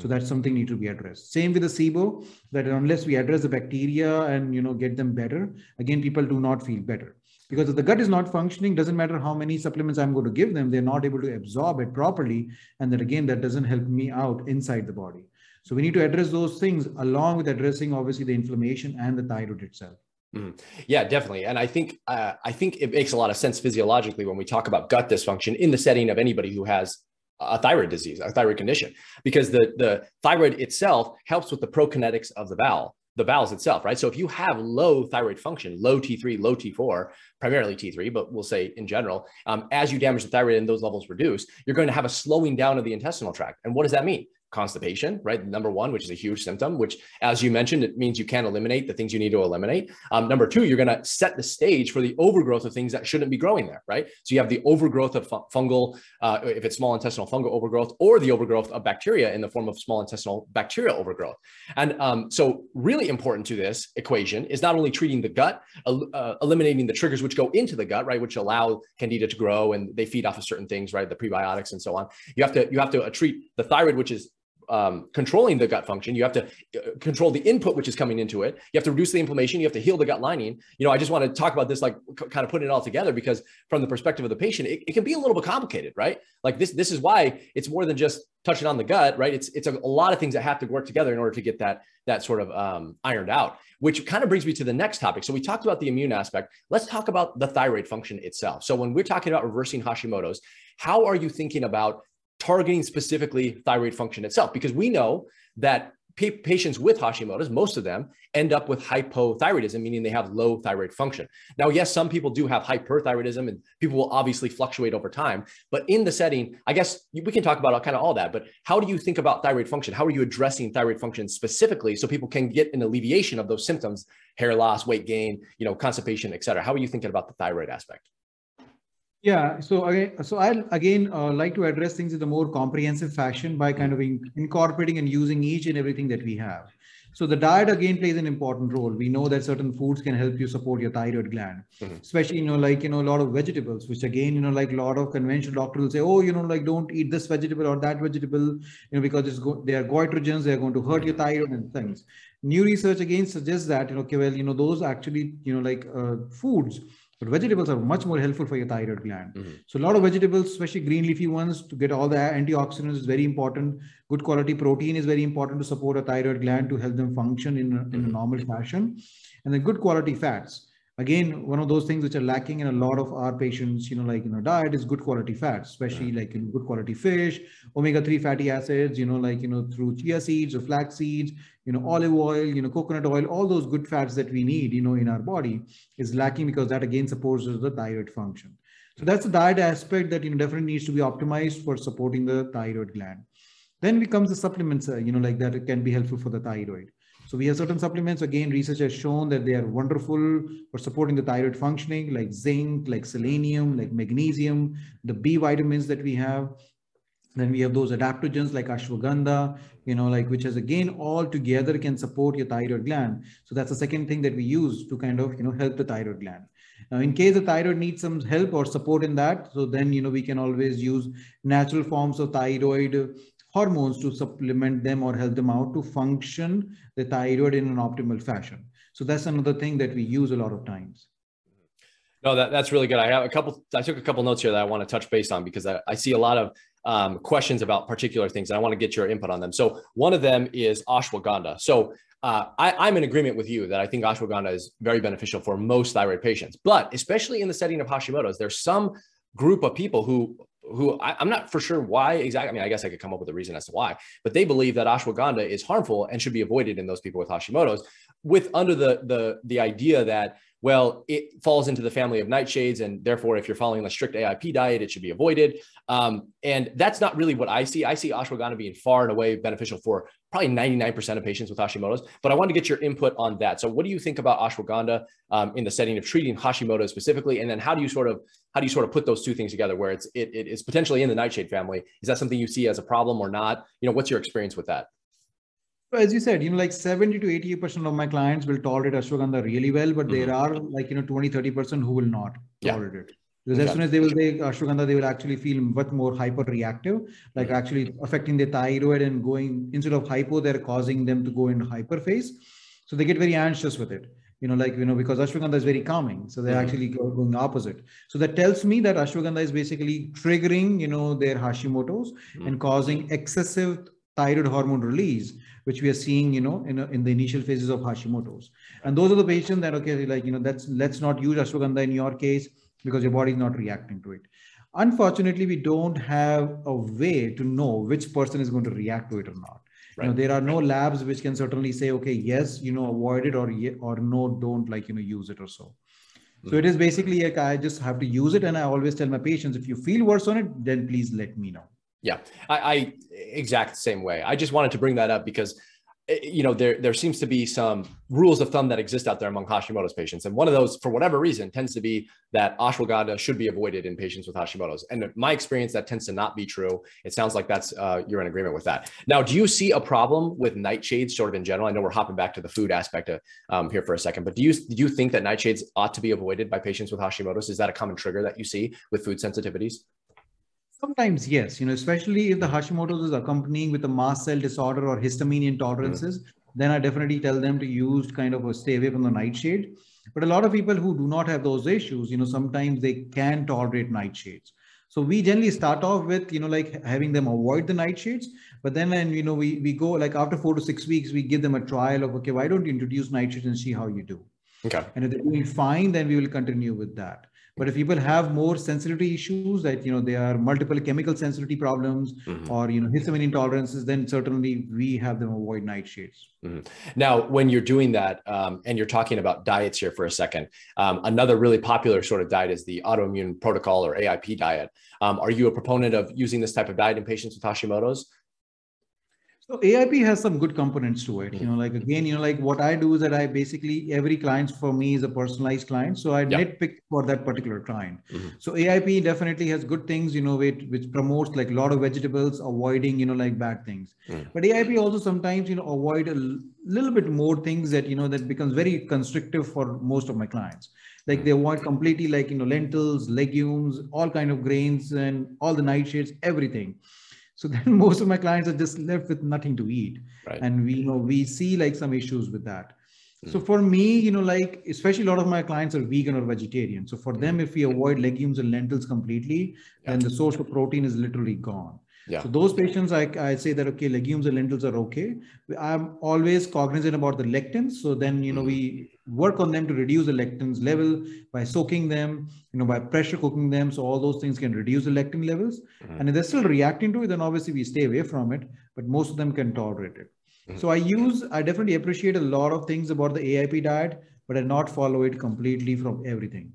So that's something need to be addressed. Same with the sibo that unless we address the bacteria and you know get them better again people do not feel better because if the gut is not functioning, doesn't matter how many supplements I'm going to give them, they're not able to absorb it properly. And then again, that doesn't help me out inside the body. So we need to address those things along with addressing obviously the inflammation and the thyroid itself. Mm. Yeah, definitely. And I think uh, I think it makes a lot of sense physiologically when we talk about gut dysfunction in the setting of anybody who has a thyroid disease, a thyroid condition, because the the thyroid itself helps with the prokinetics of the bowel the bowels itself, right? So if you have low thyroid function, low T3, low T4, primarily T3, but we'll say in general, um, as you damage the thyroid and those levels reduce, you're going to have a slowing down of the intestinal tract. And what does that mean? Constipation, right? Number one, which is a huge symptom, which, as you mentioned, it means you can't eliminate the things you need to eliminate. Um, number two, you're going to set the stage for the overgrowth of things that shouldn't be growing there, right? So you have the overgrowth of fungal, uh, if it's small intestinal fungal overgrowth, or the overgrowth of bacteria in the form of small intestinal bacterial overgrowth. And um, so, really important to this equation is not only treating the gut, uh, eliminating the triggers which go into the gut, right, which allow candida to grow and they feed off of certain things, right, the prebiotics and so on. You have to you have to uh, treat the thyroid, which is um, controlling the gut function. You have to uh, control the input which is coming into it. You have to reduce the inflammation. You have to heal the gut lining. You know, I just want to talk about this, like kind of putting it all together, because from the perspective of the patient, it, it, can be a little bit complicated, right? Like this, this is why it's more than just touching on the gut, right? It's it's a, a lot of things that have to work together in order to get that that sort of um, ironed out. Which kind of brings me to the next topic. So we talked about the immune aspect. Let's talk about the thyroid function itself. So when we're talking about reversing Hashimoto's, how are you thinking about targeting specifically thyroid function itself, because we know that patients with Hashimoto's, most of them end up with hypothyroidism, meaning they have low thyroid function. Now, yes, some people do have hyperthyroidism and people will obviously fluctuate over time. But in the setting, I guess we can talk about kind of all that. But how do you think about thyroid function? How are you addressing thyroid function specifically so people can get an alleviation of those symptoms, hair loss, weight gain, you know, constipation, et cetera? How are you thinking about the thyroid aspect? Yeah, so again, so I'll again uh, like to address things in a more comprehensive fashion by kind of in, incorporating and using each and everything that we have. So the diet again plays an important role. We know that certain foods can help you support your thyroid gland, mm-hmm. especially you know like you know a lot of vegetables, which again you know like a lot of conventional doctors will say, oh you know like don't eat this vegetable or that vegetable, you know because it's go- they are goitrogens, they are going to hurt your thyroid and things. New research again suggests that you know okay well you know those actually you know like uh, foods but vegetables are much more helpful for your thyroid gland. Mm-hmm. So a lot of vegetables, especially green leafy ones, to get all the antioxidants is very important. Good quality protein is very important to support a thyroid gland to help them function in a, in a mm-hmm. normal fashion. And then good quality fats again one of those things which are lacking in a lot of our patients you know like you know diet is good quality fats especially like in good quality fish omega-3 fatty acids you know like you know through chia seeds or flax seeds you know olive oil you know coconut oil all those good fats that we need you know in our body is lacking because that again supports the thyroid function so that's the diet aspect that you know definitely needs to be optimized for supporting the thyroid gland then becomes the supplements uh, you know like that it can be helpful for the thyroid So we have certain supplements. Again, research has shown that they are wonderful for supporting the thyroid functioning, like zinc, like selenium, like magnesium, the B vitamins that we have. Then we have those adaptogens like ashwagandha, you know, like which has again all together can support your thyroid gland. So that's the second thing that we use to kind of, you know, help the thyroid gland. Now, in case the thyroid needs some help or support in that, so then, you know, we can always use natural forms of thyroid hormones to supplement them or help them out to function the thyroid in an optimal fashion. So that's another thing that we use a lot of times. No, that, that's really good. I have a couple, I took a couple notes here that I want to touch base on because I, I see a lot of um, questions about particular things and I want to get your input on them. So one of them is ashwagandha. So uh, I, am in agreement with you that I think ashwagandha is very beneficial for most thyroid patients, but especially in the setting of Hashimoto's, there's some group of people who who I, am not for sure why exactly. I mean, I guess I could come up with a reason as to why, but they believe that ashwagandha is harmful and should be avoided in those people with Hashimoto's, with under the the the idea that well, it falls into the family of nightshades, and therefore, if you're following a strict AIP diet, it should be avoided. Um, and that's not really what I see. I see ashwagandha being far and away beneficial for probably 99% of patients with Hashimoto's. But I wanted to get your input on that. So, what do you think about ashwagandha um, in the setting of treating Hashimoto specifically? And then, how do you sort of how do you sort of put those two things together, where it's it, it is potentially in the nightshade family? Is that something you see as a problem or not? You know, what's your experience with that? as you said, you know, like 70 to 80% of my clients will tolerate ashwagandha really well, but mm-hmm. there are like, you know, 20, 30% who will not tolerate yeah. it. Because as soon as they will take ashwagandha, they will actually feel much more hyper reactive, like actually affecting the thyroid and going instead of hypo, they're causing them to go into hyper phase. So they get very anxious with it. You know, like, you know, because ashwagandha is very calming. So they're mm-hmm. actually going opposite. So that tells me that ashwagandha is basically triggering, you know, their Hashimoto's mm-hmm. and causing excessive thyroid hormone release, which we are seeing, you know, in, in the initial phases of Hashimoto's. And those are the patients that, okay, like, you know, that's, let's not use ashwagandha in your case because your body is not reacting to it. Unfortunately, we don't have a way to know which person is going to react to it or not. Right. You know, there are no labs which can certainly say, okay, yes, you know, avoid it or, or no, don't like, you know, use it or so. So it is basically like I just have to use it. And I always tell my patients, if you feel worse on it, then please let me know. Yeah, I, I exact same way. I just wanted to bring that up because you know there there seems to be some rules of thumb that exist out there among Hashimoto's patients, and one of those, for whatever reason, tends to be that ashwagandha should be avoided in patients with Hashimoto's. And my experience, that tends to not be true. It sounds like that's uh, you're in agreement with that. Now, do you see a problem with nightshades, sort of in general? I know we're hopping back to the food aspect of, um, here for a second, but do you do you think that nightshades ought to be avoided by patients with Hashimoto's? Is that a common trigger that you see with food sensitivities? Sometimes, yes. You know, especially if the Hashimoto's is accompanying with a mast cell disorder or histamine intolerances, mm-hmm. then I definitely tell them to use kind of a stay away from the nightshade. But a lot of people who do not have those issues, you know, sometimes they can tolerate nightshades. So we generally start off with, you know, like having them avoid the nightshades. But then, and you know, we we go like after four to six weeks, we give them a trial of okay, why don't you introduce nightshades and see how you do. Okay. And if they're doing fine, then we will continue with that. But if people have more sensitivity issues, that you know there are multiple chemical sensitivity problems mm-hmm. or you know histamine intolerances, then certainly we have them avoid nightshades. Mm-hmm. Now, when you're doing that, um, and you're talking about diets here for a second, um, another really popular sort of diet is the autoimmune protocol or AIP diet. Um, are you a proponent of using this type of diet in patients with Hashimoto's? So AIP has some good components to it. You know, like again, you know, like what I do is that I basically every client for me is a personalized client. So I yeah. nitpick for that particular client. Mm-hmm. So AIP definitely has good things, you know, which, which promotes like a lot of vegetables, avoiding, you know, like bad things. Mm-hmm. But AIP also sometimes, you know, avoid a little bit more things that, you know, that becomes very constrictive for most of my clients. Like mm-hmm. they avoid completely like, you know, lentils, legumes, all kind of grains and all the nightshades, everything so then most of my clients are just left with nothing to eat right. and we you know we see like some issues with that mm. so for me you know like especially a lot of my clients are vegan or vegetarian so for mm. them if we avoid legumes and lentils completely yeah. then the source of protein is literally gone yeah. So those patients, I, I say that, okay, legumes and lentils are okay. I'm always cognizant about the lectins. So then, you know, mm-hmm. we work on them to reduce the lectins level by soaking them, you know, by pressure cooking them. So all those things can reduce the lectin levels. Mm-hmm. And if they're still reacting to it, then obviously we stay away from it, but most of them can tolerate it. Mm-hmm. So I use, I definitely appreciate a lot of things about the AIP diet, but I not follow it completely from everything.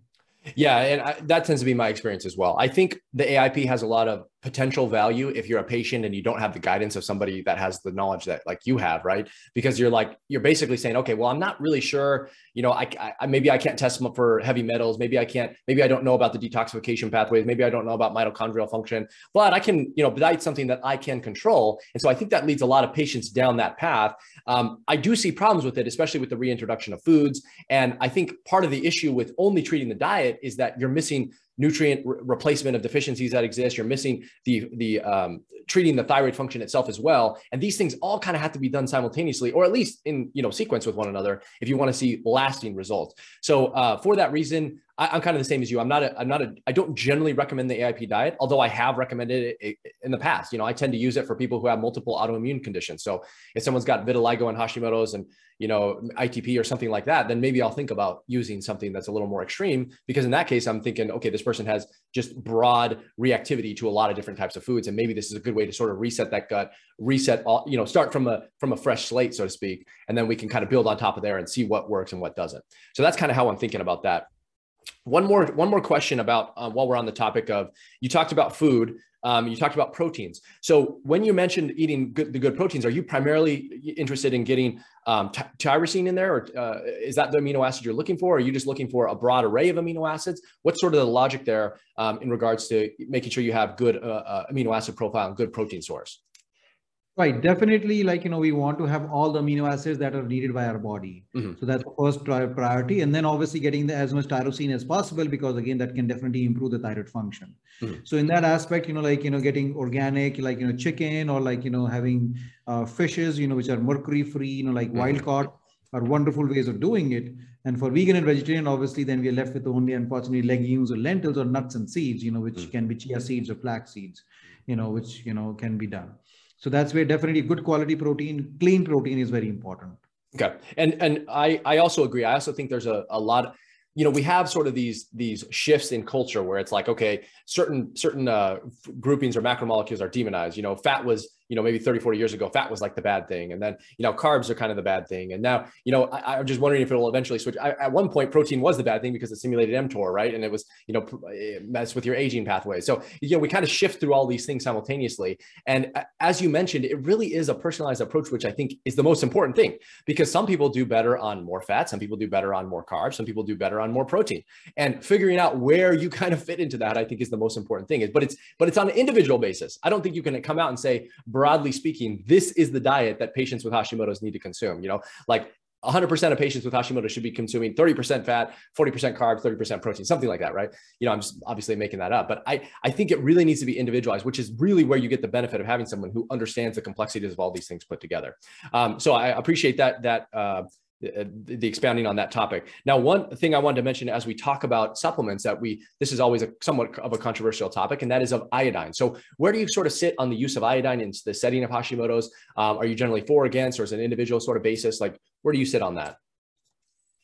Yeah, and I, that tends to be my experience as well. I think the AIP has a lot of potential value if you're a patient and you don't have the guidance of somebody that has the knowledge that like you have, right? Because you're like you're basically saying, okay, well, I'm not really sure. You know, I, I maybe I can't test them for heavy metals. Maybe I can't. Maybe I don't know about the detoxification pathways. Maybe I don't know about mitochondrial function. But I can, you know, that's something that I can control. And so I think that leads a lot of patients down that path. Um, I do see problems with it, especially with the reintroduction of foods. And I think part of the issue with only treating the diet is that you're missing nutrient re- replacement of deficiencies that exist. You're missing the the um, treating the thyroid function itself as well. And these things all kind of have to be done simultaneously, or at least in you know sequence with one another, if you want to see lasting results. So uh, for that reason, I, am kind of the same as you. I'm not a, I'm not a, I don't generally recommend the AIP diet, although I have recommended it in the past. You know, I tend to use it for people who have multiple autoimmune conditions. So if someone's got vitiligo and Hashimoto's and, you know, ITP or something like that, then maybe I'll think about using something that's a little more extreme because in that case, I'm thinking, okay, this person has just broad reactivity to a lot of different types of foods. And maybe this is a good way to sort of reset that gut, reset all, you know, start from a, from a fresh slate, so to speak. And then we can kind of build on top of there and see what works and what doesn't. So that's kind of how I'm thinking about that one more one more question about uh, while we're on the topic of you talked about food um, you talked about proteins. So when you mentioned eating good, the good proteins are you primarily interested in getting um, t- tyrosine in there or uh, is that the amino acid you're looking for? Or are you just looking for a broad array of amino acids? What's sort of the logic there um, in regards to making sure you have good uh, uh amino acid profile and good protein source Right, definitely. Like you know, we want to have all the amino acids that are needed by our body. Mm-hmm. So that's the first priority, and then obviously getting the as much tyrosine as possible because again, that can definitely improve the thyroid function. Mm-hmm. So in that aspect, you know, like you know, getting organic, like you know, chicken or like you know, having uh, fishes, you know, which are mercury free, you know, like mm-hmm. wild caught, are wonderful ways of doing it. And for vegan and vegetarian, obviously, then we are left with only unfortunately legumes or lentils or nuts and seeds, you know, which mm. can be chia seeds or flax seeds, you know, which you know can be done. So that's where definitely good quality protein, clean protein is very important. Okay. And and I I also agree. I also think there's a, a lot you know we have sort of these these shifts in culture where it's like okay certain certain uh, groupings or macromolecules are demonized you know fat was you know, maybe 30, 40 years ago, fat was like the bad thing. And then, you know, carbs are kind of the bad thing. And now, you know, I, am just wondering if it will eventually switch. I, at one point, protein was the bad thing because it simulated mTOR, right? And it was, you know, mess with your aging pathway. So, you know, we kind of shift through all these things simultaneously. And as you mentioned, it really is a personalized approach, which I think is the most important thing because some people do better on more fat, some people do better on more carbs, some people do better on more protein. And figuring out where you kind of fit into that, I think is the most important thing. But it's but it's on an individual basis. I don't think you can come out and say, broadly speaking, this is the diet that patients with Hashimoto's need to consume. You know, like 100% of patients with Hashimoto should be consuming 30% fat, 40% carbs, 30% protein, something like that, right? You know, I'm just obviously making that up, but I, I think it really needs to be individualized, which is really where you get the benefit of having someone who understands the complexities of all these things put together. Um, so I appreciate that, that, uh, the expounding on that topic. Now, one thing I wanted to mention as we talk about supplements that we this is always a somewhat of a controversial topic, and that is of iodine. So, where do you sort of sit on the use of iodine in the setting of Hashimoto's? Um, are you generally for, against, or is it an individual sort of basis? Like, where do you sit on that?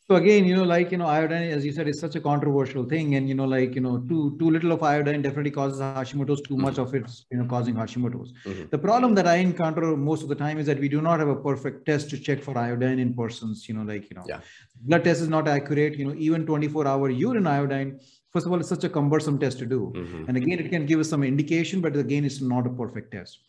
So again, you know, like you know, iodine, as you said, is such a controversial thing, and you know, like you know, too too little of iodine definitely causes Hashimoto's. Too much of it's you know causing Hashimoto's. Mm-hmm. The problem that I encounter most of the time is that we do not have a perfect test to check for iodine in persons. You know, like you know, yeah. blood test is not accurate. You know, even 24-hour urine iodine. First of all, it's such a cumbersome test to do, mm-hmm. and again, it can give us some indication, but again, it's not a perfect test.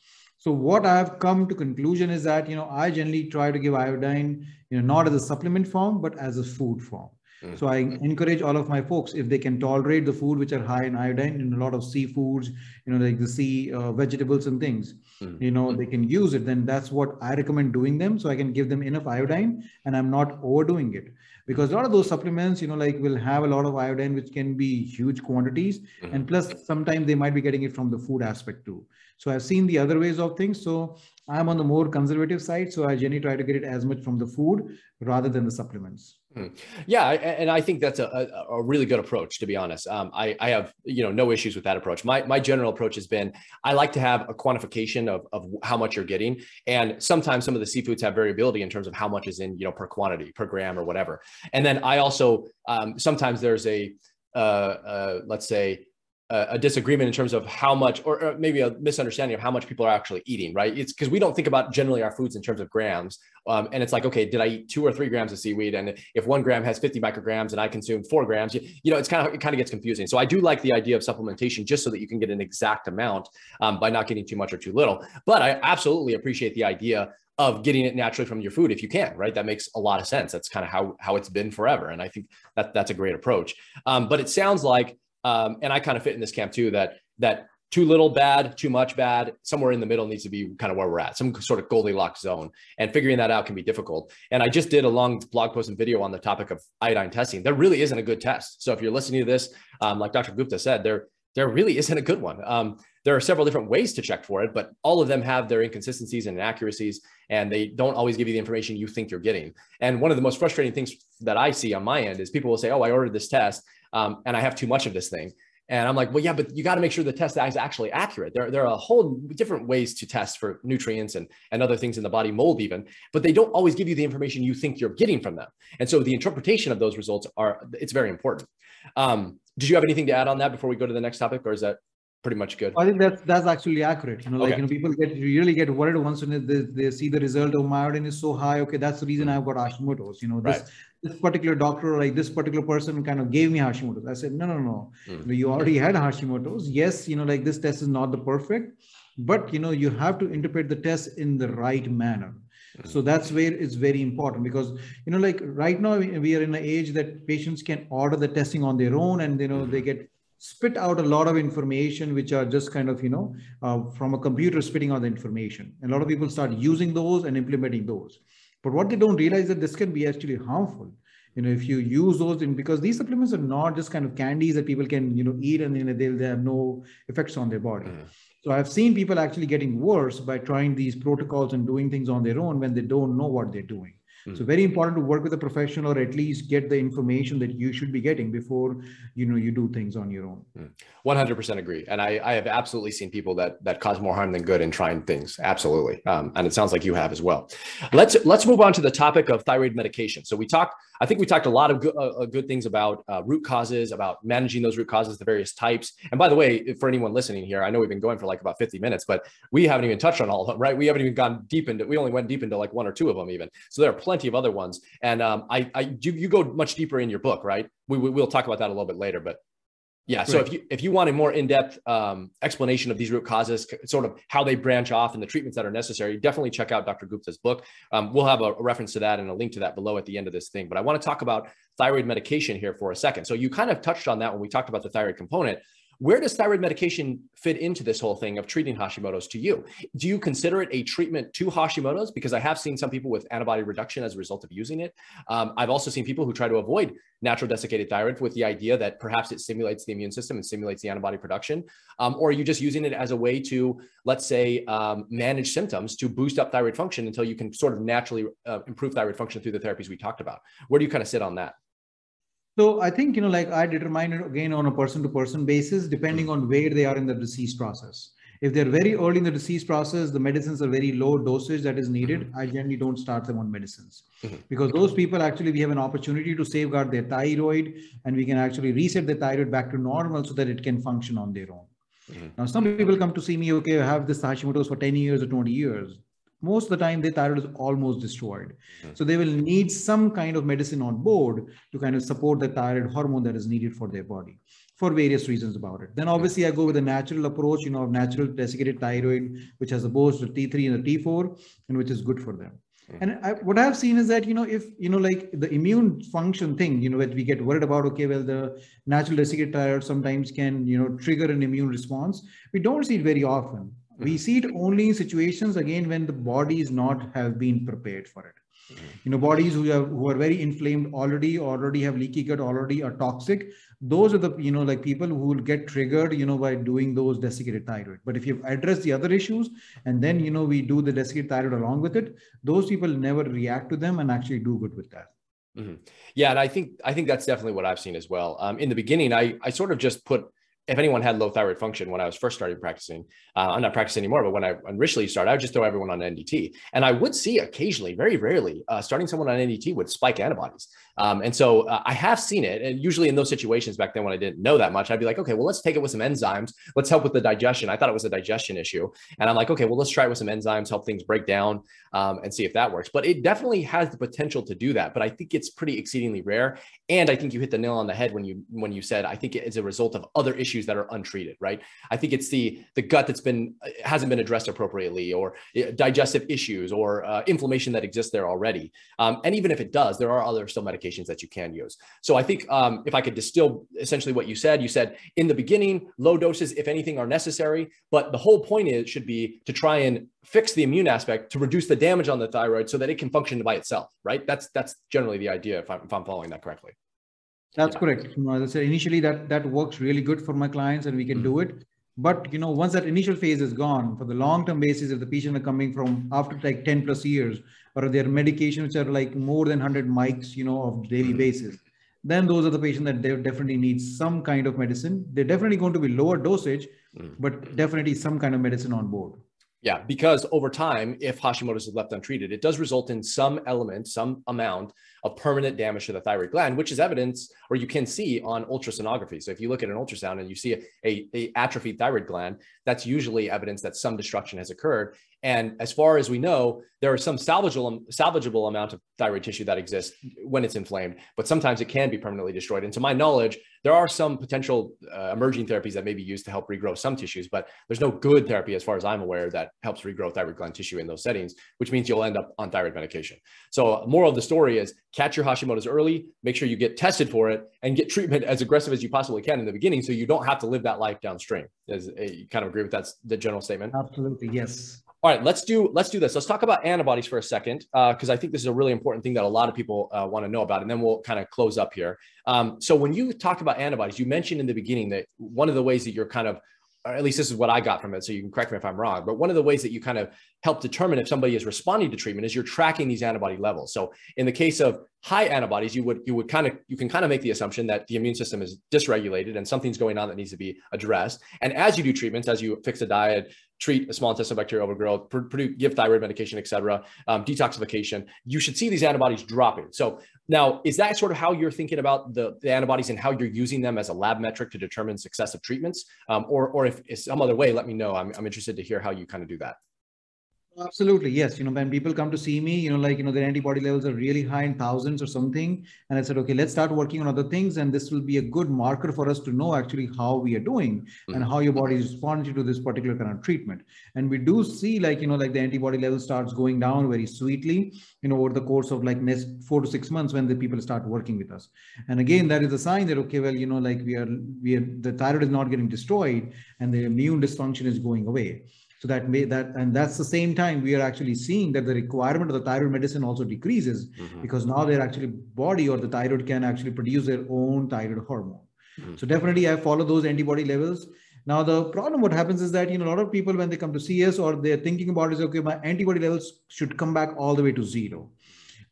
So what I've come to conclusion is that, you know, I generally try to give iodine, you know, not as a supplement form, but as a food form. Mm-hmm. So I encourage all of my folks, if they can tolerate the food which are high in iodine in a lot of seafoods, you know, like the sea uh, vegetables and things, mm-hmm. you know, they can use it. Then that's what I recommend doing them. So I can give them enough iodine and I'm not overdoing it because a lot of those supplements, you know, like will have a lot of iodine, which can be huge quantities. Mm-hmm. And plus sometimes they might be getting it from the food aspect too. So I've seen the other ways of things. So I'm on the more conservative side. So I generally try to get it as much from the food rather than the supplements. Hmm. Yeah, and I think that's a, a, really good approach. To be honest, um, I, I have you know no issues with that approach. My my general approach has been I like to have a quantification of, of how much you're getting, and sometimes some of the seafoods have variability in terms of how much is in you know per quantity per gram or whatever. And then I also um, sometimes there's a uh, uh, let's say a disagreement in terms of how much, or maybe a misunderstanding of how much people are actually eating, right? It's because we don't think about generally our foods in terms of grams. Um, and it's like, okay, did I eat two or three grams of seaweed? And if one gram has 50 micrograms and I consume four grams, you, you know, it's kind of, it kind of gets confusing. So I do like the idea of supplementation just so that you can get an exact amount um, by not getting too much or too little. But I absolutely appreciate the idea of getting it naturally from your food if you can, right? That makes a lot of sense. That's kind of how, how it's been forever. And I think that that's a great approach. Um, but it sounds like, um, and I kind of fit in this camp too, that, that too little bad, too much bad, somewhere in the middle needs to be kind of where we're at, some sort of Goldilocks zone. And figuring that out can be difficult. And I just did a long blog post and video on the topic of iodine testing. There really isn't a good test. So if you're listening to this, um, like Dr. Gupta said, there, there really isn't a good one. Um, there are several different ways to check for it, but all of them have their inconsistencies and inaccuracies, and they don't always give you the information you think you're getting. And one of the most frustrating things that I see on my end is people will say, "Oh, I ordered this test, um, and I have too much of this thing." And I'm like, well, yeah, but you got to make sure the test is actually accurate. There, there are a whole different ways to test for nutrients and, and other things in the body, mold even, but they don't always give you the information you think you're getting from them. And so the interpretation of those results are, it's very important. Um, did you have anything to add on that before we go to the next topic or is that pretty much good. I think that's that's actually accurate. You know, like okay. you know, people get really get worried once when they, they see the result of my iodine is so high. Okay, that's the reason I've got Hashimoto's. You know, this right. this particular doctor, like this particular person, kind of gave me Hashimoto's. I said, no, no, no, mm. you already had Hashimoto's. Yes, you know, like this test is not the perfect, but you know, you have to interpret the test in the right manner. Hmm. So that's where it's very important because you know, like right now we are in an age that patients can order the testing on their own, and you know mm. they get spit out a lot of information which are just kind of you know uh, from a computer spitting out the information. And a lot of people start using those and implementing those. But what they don't realize that this can be actually harmful. You know if you use those in because these supplements are not just kind of candies that people can you know eat and you know, they'll they have no effects on their body. Mm. so i've seen people actually getting worse by trying these protocols and doing things on their own when they don't know what they're doing so very important to work with a professional or at least get the information that you should be getting before you know you do things on your own. 100% hmm. agree. And I, I have absolutely seen people that that cause more harm than good in trying things. Absolutely. Um, and it sounds like you have as well. Let's let's move on to the topic of thyroid medication. So we talked I think we talked a lot of good, uh, uh, good things about uh, root causes, about managing those root causes, the various types. And by the way, for anyone listening here, I know we've been going for like about 50 minutes, but we haven't even touched on all of them, right? We haven't even gone deep into, we only went deep into like one or two of them even. So there are plenty of other ones. And um, I, I you, you go much deeper in your book, right? We, we will talk about that a little bit later, but yeah. So if you if you want a more in depth um, explanation of these root causes, sort of how they branch off and the treatments that are necessary, definitely check out Dr. Gupta's book. Um, we'll have a, a, reference to that and a link to that below at the end of this thing. But I want to talk about thyroid medication here for a second. So you kind of touched on that when we talked about the thyroid component. Where does thyroid medication fit into this whole thing of treating Hashimoto's to you? Do you consider it a treatment to Hashimoto's? Because I have seen some people with antibody reduction as a result of using it. Um, I've also seen people who try to avoid natural desiccated thyroid with the idea that perhaps it stimulates the immune system and stimulates the antibody production. Um, or are you just using it as a way to, let's say, um, manage symptoms to boost up thyroid function until you can sort of naturally uh, improve thyroid function through the therapies we talked about? Where do you kind of sit on that? So I think, you know, like I determine it again on a person to person basis, depending on where they are in the disease process. If they're very early in the disease process, the medicines are very low dosage that is needed. Mm-hmm. I generally don't start them on medicines mm-hmm. because those people actually, we have an opportunity to safeguard their thyroid and we can actually reset the thyroid back to normal so that it can function on their own. Mm-hmm. Now, some people come to see me, okay, I have this Hashimoto's for 10 years or 20 years most of the time their thyroid is almost destroyed. Mm-hmm. So they will need some kind of medicine on board to kind of support the thyroid hormone that is needed for their body for various reasons about it. Then obviously I go with a natural approach, you know, of natural desiccated thyroid, which has both the T3 and the T4, and which is good for them. Mm-hmm. And I, what I've seen is that, you know, if, you know, like the immune function thing, you know, that we get worried about, okay, well, the natural desiccated thyroid sometimes can, you know, trigger an immune response. We don't see it very often. We mm-hmm. see it only in situations again when the bodies not have been prepared for it. Mm-hmm. You know, bodies who are who are very inflamed already, already have leaky gut, already are toxic. Those are the you know like people who will get triggered, you know, by doing those desiccated thyroid. But if you address the other issues and then you know we do the desiccated thyroid along with it, those people never react to them and actually do good with that. Mm-hmm. Yeah, and I think I think that's definitely what I've seen as well. Um, in the beginning, I I sort of just put if anyone had low thyroid function when I was first starting practicing, uh, I'm not practicing anymore, but when I initially started, I would just throw everyone on NDT. And I would see occasionally, very rarely, uh, starting someone on NDT would spike antibodies. Um, and so uh, I have seen it. And usually in those situations back then when I didn't know that much, I'd be like, okay, well, let's take it with some enzymes. Let's help with the digestion. I thought it was a digestion issue. And I'm like, okay, well, let's try it with some enzymes, help things break down um, and see if that works. But it definitely has the potential to do that. But I think it's pretty exceedingly rare. And I think you hit the nail on the head when you when you said I think it is a result of other issues that are untreated, right? I think it's the the gut that's been hasn't been addressed appropriately, or uh, digestive issues, or uh, inflammation that exists there already. Um, and even if it does, there are other still medications that you can use. So I think um, if I could distill essentially what you said, you said in the beginning, low doses, if anything, are necessary. But the whole point is should be to try and fix the immune aspect to reduce the damage on the thyroid so that it can function by itself, right? That's that's generally the idea if I'm, if I'm following that correctly. That's yeah. correct. As I said, initially that that works really good for my clients and we can mm-hmm. do it. But you know, once that initial phase is gone, for the long-term basis, if the patient are coming from after like 10 plus years, or their medication which are like more than 100 mics, you know, of daily mm-hmm. basis, then those are the patients that they definitely need some kind of medicine. They're definitely going to be lower dosage, mm-hmm. but definitely some kind of medicine on board. Yeah, because over time, if Hashimoto's is left untreated, it does result in some element, some amount of permanent damage to the thyroid gland, which is evidence, or you can see on ultrasonography. So if you look at an ultrasound and you see a, a, a atrophied thyroid gland, that's usually evidence that some destruction has occurred. And as far as we know, there are some salvageable, salvageable amount of thyroid tissue that exists when it's inflamed, but sometimes it can be permanently destroyed. And to my knowledge, there are some potential uh, emerging therapies that may be used to help regrow some tissues, but there's no good therapy, as far as I'm aware, that helps regrow thyroid gland tissue in those settings, which means you'll end up on thyroid medication. So, moral of the story is catch your Hashimoto's early, make sure you get tested for it, and get treatment as aggressive as you possibly can in the beginning, so you don't have to live that life downstream. Is you kind of agree with that the general statement? Absolutely, yes. All right, let's do let's do this. Let's talk about antibodies for a second, because uh, I think this is a really important thing that a lot of people uh, want to know about, and then we'll kind of close up here. Um, so when you talk about antibodies, you mentioned in the beginning that one of the ways that you're kind of or at least this is what I got from it. So you can correct me if I'm wrong. But one of the ways that you kind of help determine if somebody is responding to treatment is you're tracking these antibody levels. So in the case of high antibodies, you would you would kind of you can kind of make the assumption that the immune system is dysregulated and something's going on that needs to be addressed. And as you do treatments, as you fix a diet, treat a small intestinal bacterial overgrowth, give thyroid medication, et cetera, um, detoxification, you should see these antibodies dropping. So now, is that sort of how you're thinking about the, the antibodies and how you're using them as a lab metric to determine success of treatments? Um, or, or if it's some other way, let me know. I'm, I'm interested to hear how you kind of do that. Absolutely, yes. You know, when people come to see me, you know, like, you know, their antibody levels are really high in thousands or something. And I said, okay, let's start working on other things. And this will be a good marker for us to know actually how we are doing mm-hmm. and how your body is responding to this particular kind of treatment. And we do see like, you know, like the antibody level starts going down very sweetly, you know, over the course of like next four to six months when the people start working with us. And again, that is a sign that, okay, well, you know, like we are, we are, the thyroid is not getting destroyed and the immune dysfunction is going away. So that may that and that's the same time we are actually seeing that the requirement of the thyroid medicine also decreases mm-hmm. because now their actually body or the thyroid can actually produce their own thyroid hormone. Mm-hmm. So definitely I follow those antibody levels. Now the problem what happens is that you know a lot of people when they come to see us or they're thinking about is okay my antibody levels should come back all the way to zero.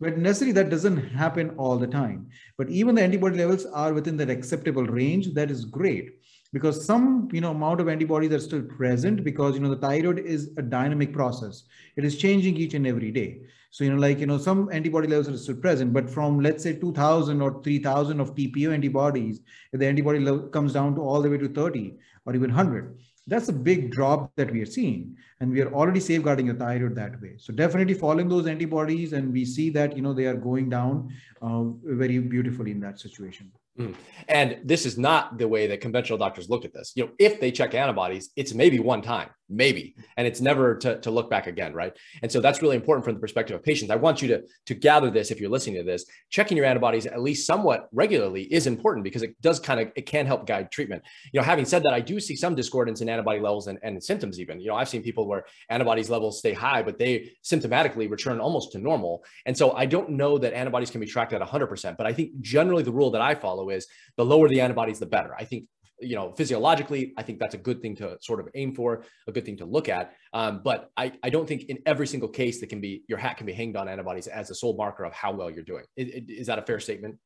But necessarily that doesn't happen all the time. But even the antibody levels are within that acceptable range. That is great because some you know amount of antibodies are still present because you know the thyroid is a dynamic process. It is changing each and every day. So you know like you know some antibody levels are still present but from let's say 2000 or 3000 of tpo antibodies if the antibody level comes down to all the way to 30 or even 100 that's a big drop that we are seeing. And we are already safeguarding your thyroid that way. So definitely following those antibodies and we see that you know they are going down uh, very beautifully in that situation Mm. And this is not the way that conventional doctors look at this. You know, if they check antibodies, it's maybe one time maybe. And it's never to, to look back again right? And so that's really important from the perspective of patients. I want you to to gather this if you're listening to this. Checking your antibodies at least somewhat regularly is important because it does kind of it can help guide treatment. You know having said that i do see some discordance in antibody levels and, and symptoms even. You know i've seen people where antibodies levels stay high but they symptomatically return almost to normal. And so i don't know that antibodies can be tracked at 100% but i think generally the rule that i follow is the lower the antibodies the better. I think you know, physiologically, I think that's a good thing to sort of aim for, a good thing to look at. Um, but I, I don't think in every single case that can be your hat can be hanged on antibodies as a sole marker of how well you're doing. Is, is that a fair statement?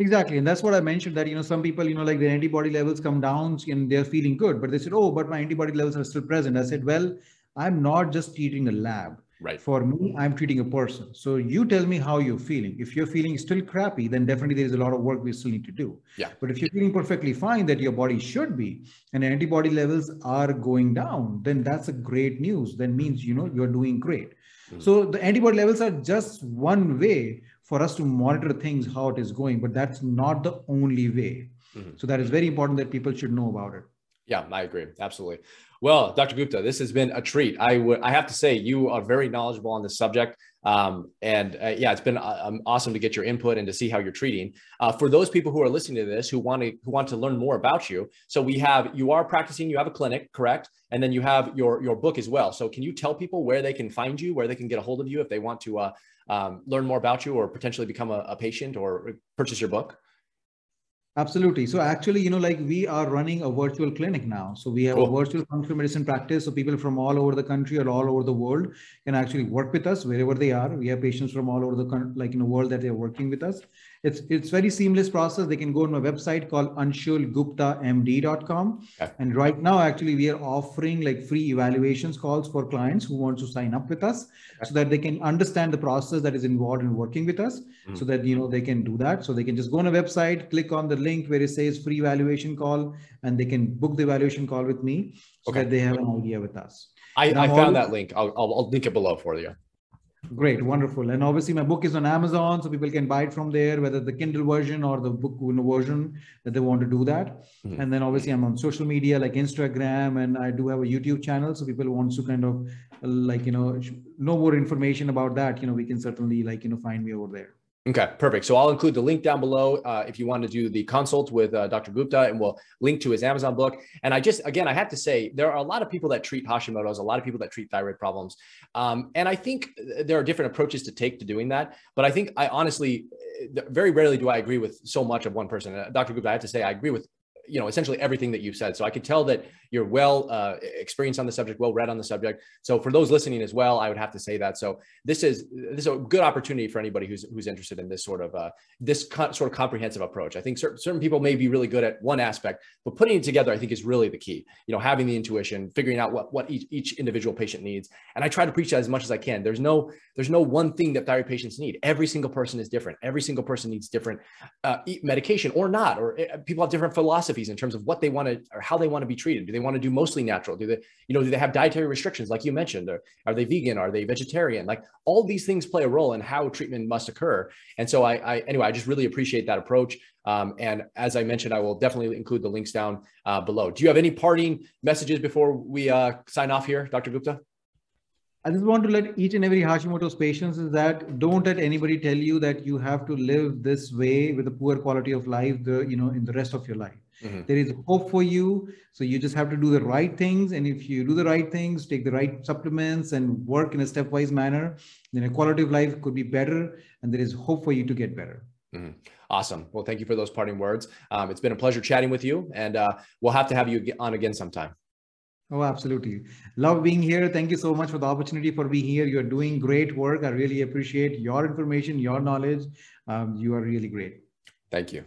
Exactly. And that's what I mentioned that, you know, some people, you know, like their antibody levels come down and they're feeling good, but they said, oh, but my antibody levels are still present. I said, well, I'm not just treating a lab. Right. For me, I'm treating a person. So you tell me how you're feeling. If you're feeling still crappy, then definitely there's a lot of work we still need to do. Yeah. But if you're feeling perfectly fine that your body should be and antibody levels are going down, then that's a great news. Then means, you know, you're doing great. Mm-hmm. So the antibody levels are just one way for us to monitor things, how it is going, but that's not the only way. Mm-hmm. So that is very important that people should know about it. Yeah, I agree. Absolutely. Well, Dr. Gupta, this has been a treat. I would, I have to say, you are very knowledgeable on this subject. Um, and uh, yeah, it's been uh, um, awesome to get your input and to see how you're treating. Uh, for those people who are listening to this who want to who want to learn more about you, so we have you are practicing. You have a clinic, correct? And then you have your your book as well. So can you tell people where they can find you, where they can get a hold of you if they want to uh, um, learn more about you or potentially become a, a patient or purchase your book? Absolutely. So actually, you know, like we are running a virtual clinic now. So we have cool. a oh. virtual functional medicine practice. So people from all over the country or all over the world can actually work with us wherever they are. We have patients from all over the like in the world that they're working with us. It's it's very seamless process. They can go on my website called anshulguptamd.com. Okay. And right now, actually, we are offering like free evaluations calls for clients who want to sign up with us okay. so that they can understand the process that is involved in working with us mm-hmm. so that you know they can do that. So they can just go on a website, click on the link where it says free evaluation call, and they can book the evaluation call with me so okay. that they have an idea with us. I, I found that link. I'll, I'll, I'll link it below for you. Great, wonderful. And obviously, my book is on Amazon, so people can buy it from there, whether the Kindle version or the book version that they want to do that. Mm-hmm. And then obviously, I'm on social media like Instagram, and I do have a YouTube channel. So people want to kind of like you know know more information about that. You know, we can certainly like you know find me over there. Okay, perfect. So I'll include the link down below uh, if you want to do the consult with uh, Dr. Gupta, and we'll link to his Amazon book. And I just, again, I have to say, there are a lot of people that treat Hashimoto's, a lot of people that treat thyroid problems. Um, and I think there are different approaches to take to doing that. But I think I honestly, very rarely do I agree with so much of one person. Uh, Dr. Gupta, I have to say, I agree with you know essentially everything that you've said. So i could tell that you're well uh, experienced on the subject well read on the subject. So for those listening as well i would have to say that. So this is this is a good opportunity for anybody who's who's interested in this sort of uh, this co- sort of comprehensive approach. I think certain, certain people may be really good at one aspect but putting it together i think is really the key. You know having the intuition figuring out what what each, each individual patient needs. And i try to preach that as much as i can. There's no there's no one thing that thyroid patients need. Every single person is different. Every single person needs different uh, medication or not or uh, people have different philosophies philosophies in terms of what they want to or how they want to be treated. Do they want to do mostly natural? Do they, you know, do they have dietary restrictions like you mentioned? Or are they vegan? Are they vegetarian? Like all these things play a role in how treatment must occur. And so I, I anyway, I just really appreciate that approach. Um, and as I mentioned, I will definitely include the links down uh, below. Do you have any parting messages before we uh, sign off here, Dr. Gupta? I just want to let each and every Hashimoto's patients is that don't let anybody tell you that you have to live this way with a poor quality of life, the you know, in the rest of your life. Mm-hmm. There is hope for you. So you just have to do the right things. And if you do the right things, take the right supplements and work in a stepwise manner, then a quality of life could be better. And there is hope for you to get better. Mm-hmm. Awesome. Well, thank you for those parting words. Um, it's been a pleasure chatting with you, and uh, we'll have to have you on again sometime. Oh, absolutely. Love being here. Thank you so much for the opportunity for being here. You're doing great work. I really appreciate your information, your knowledge. Um, you are really great. Thank you.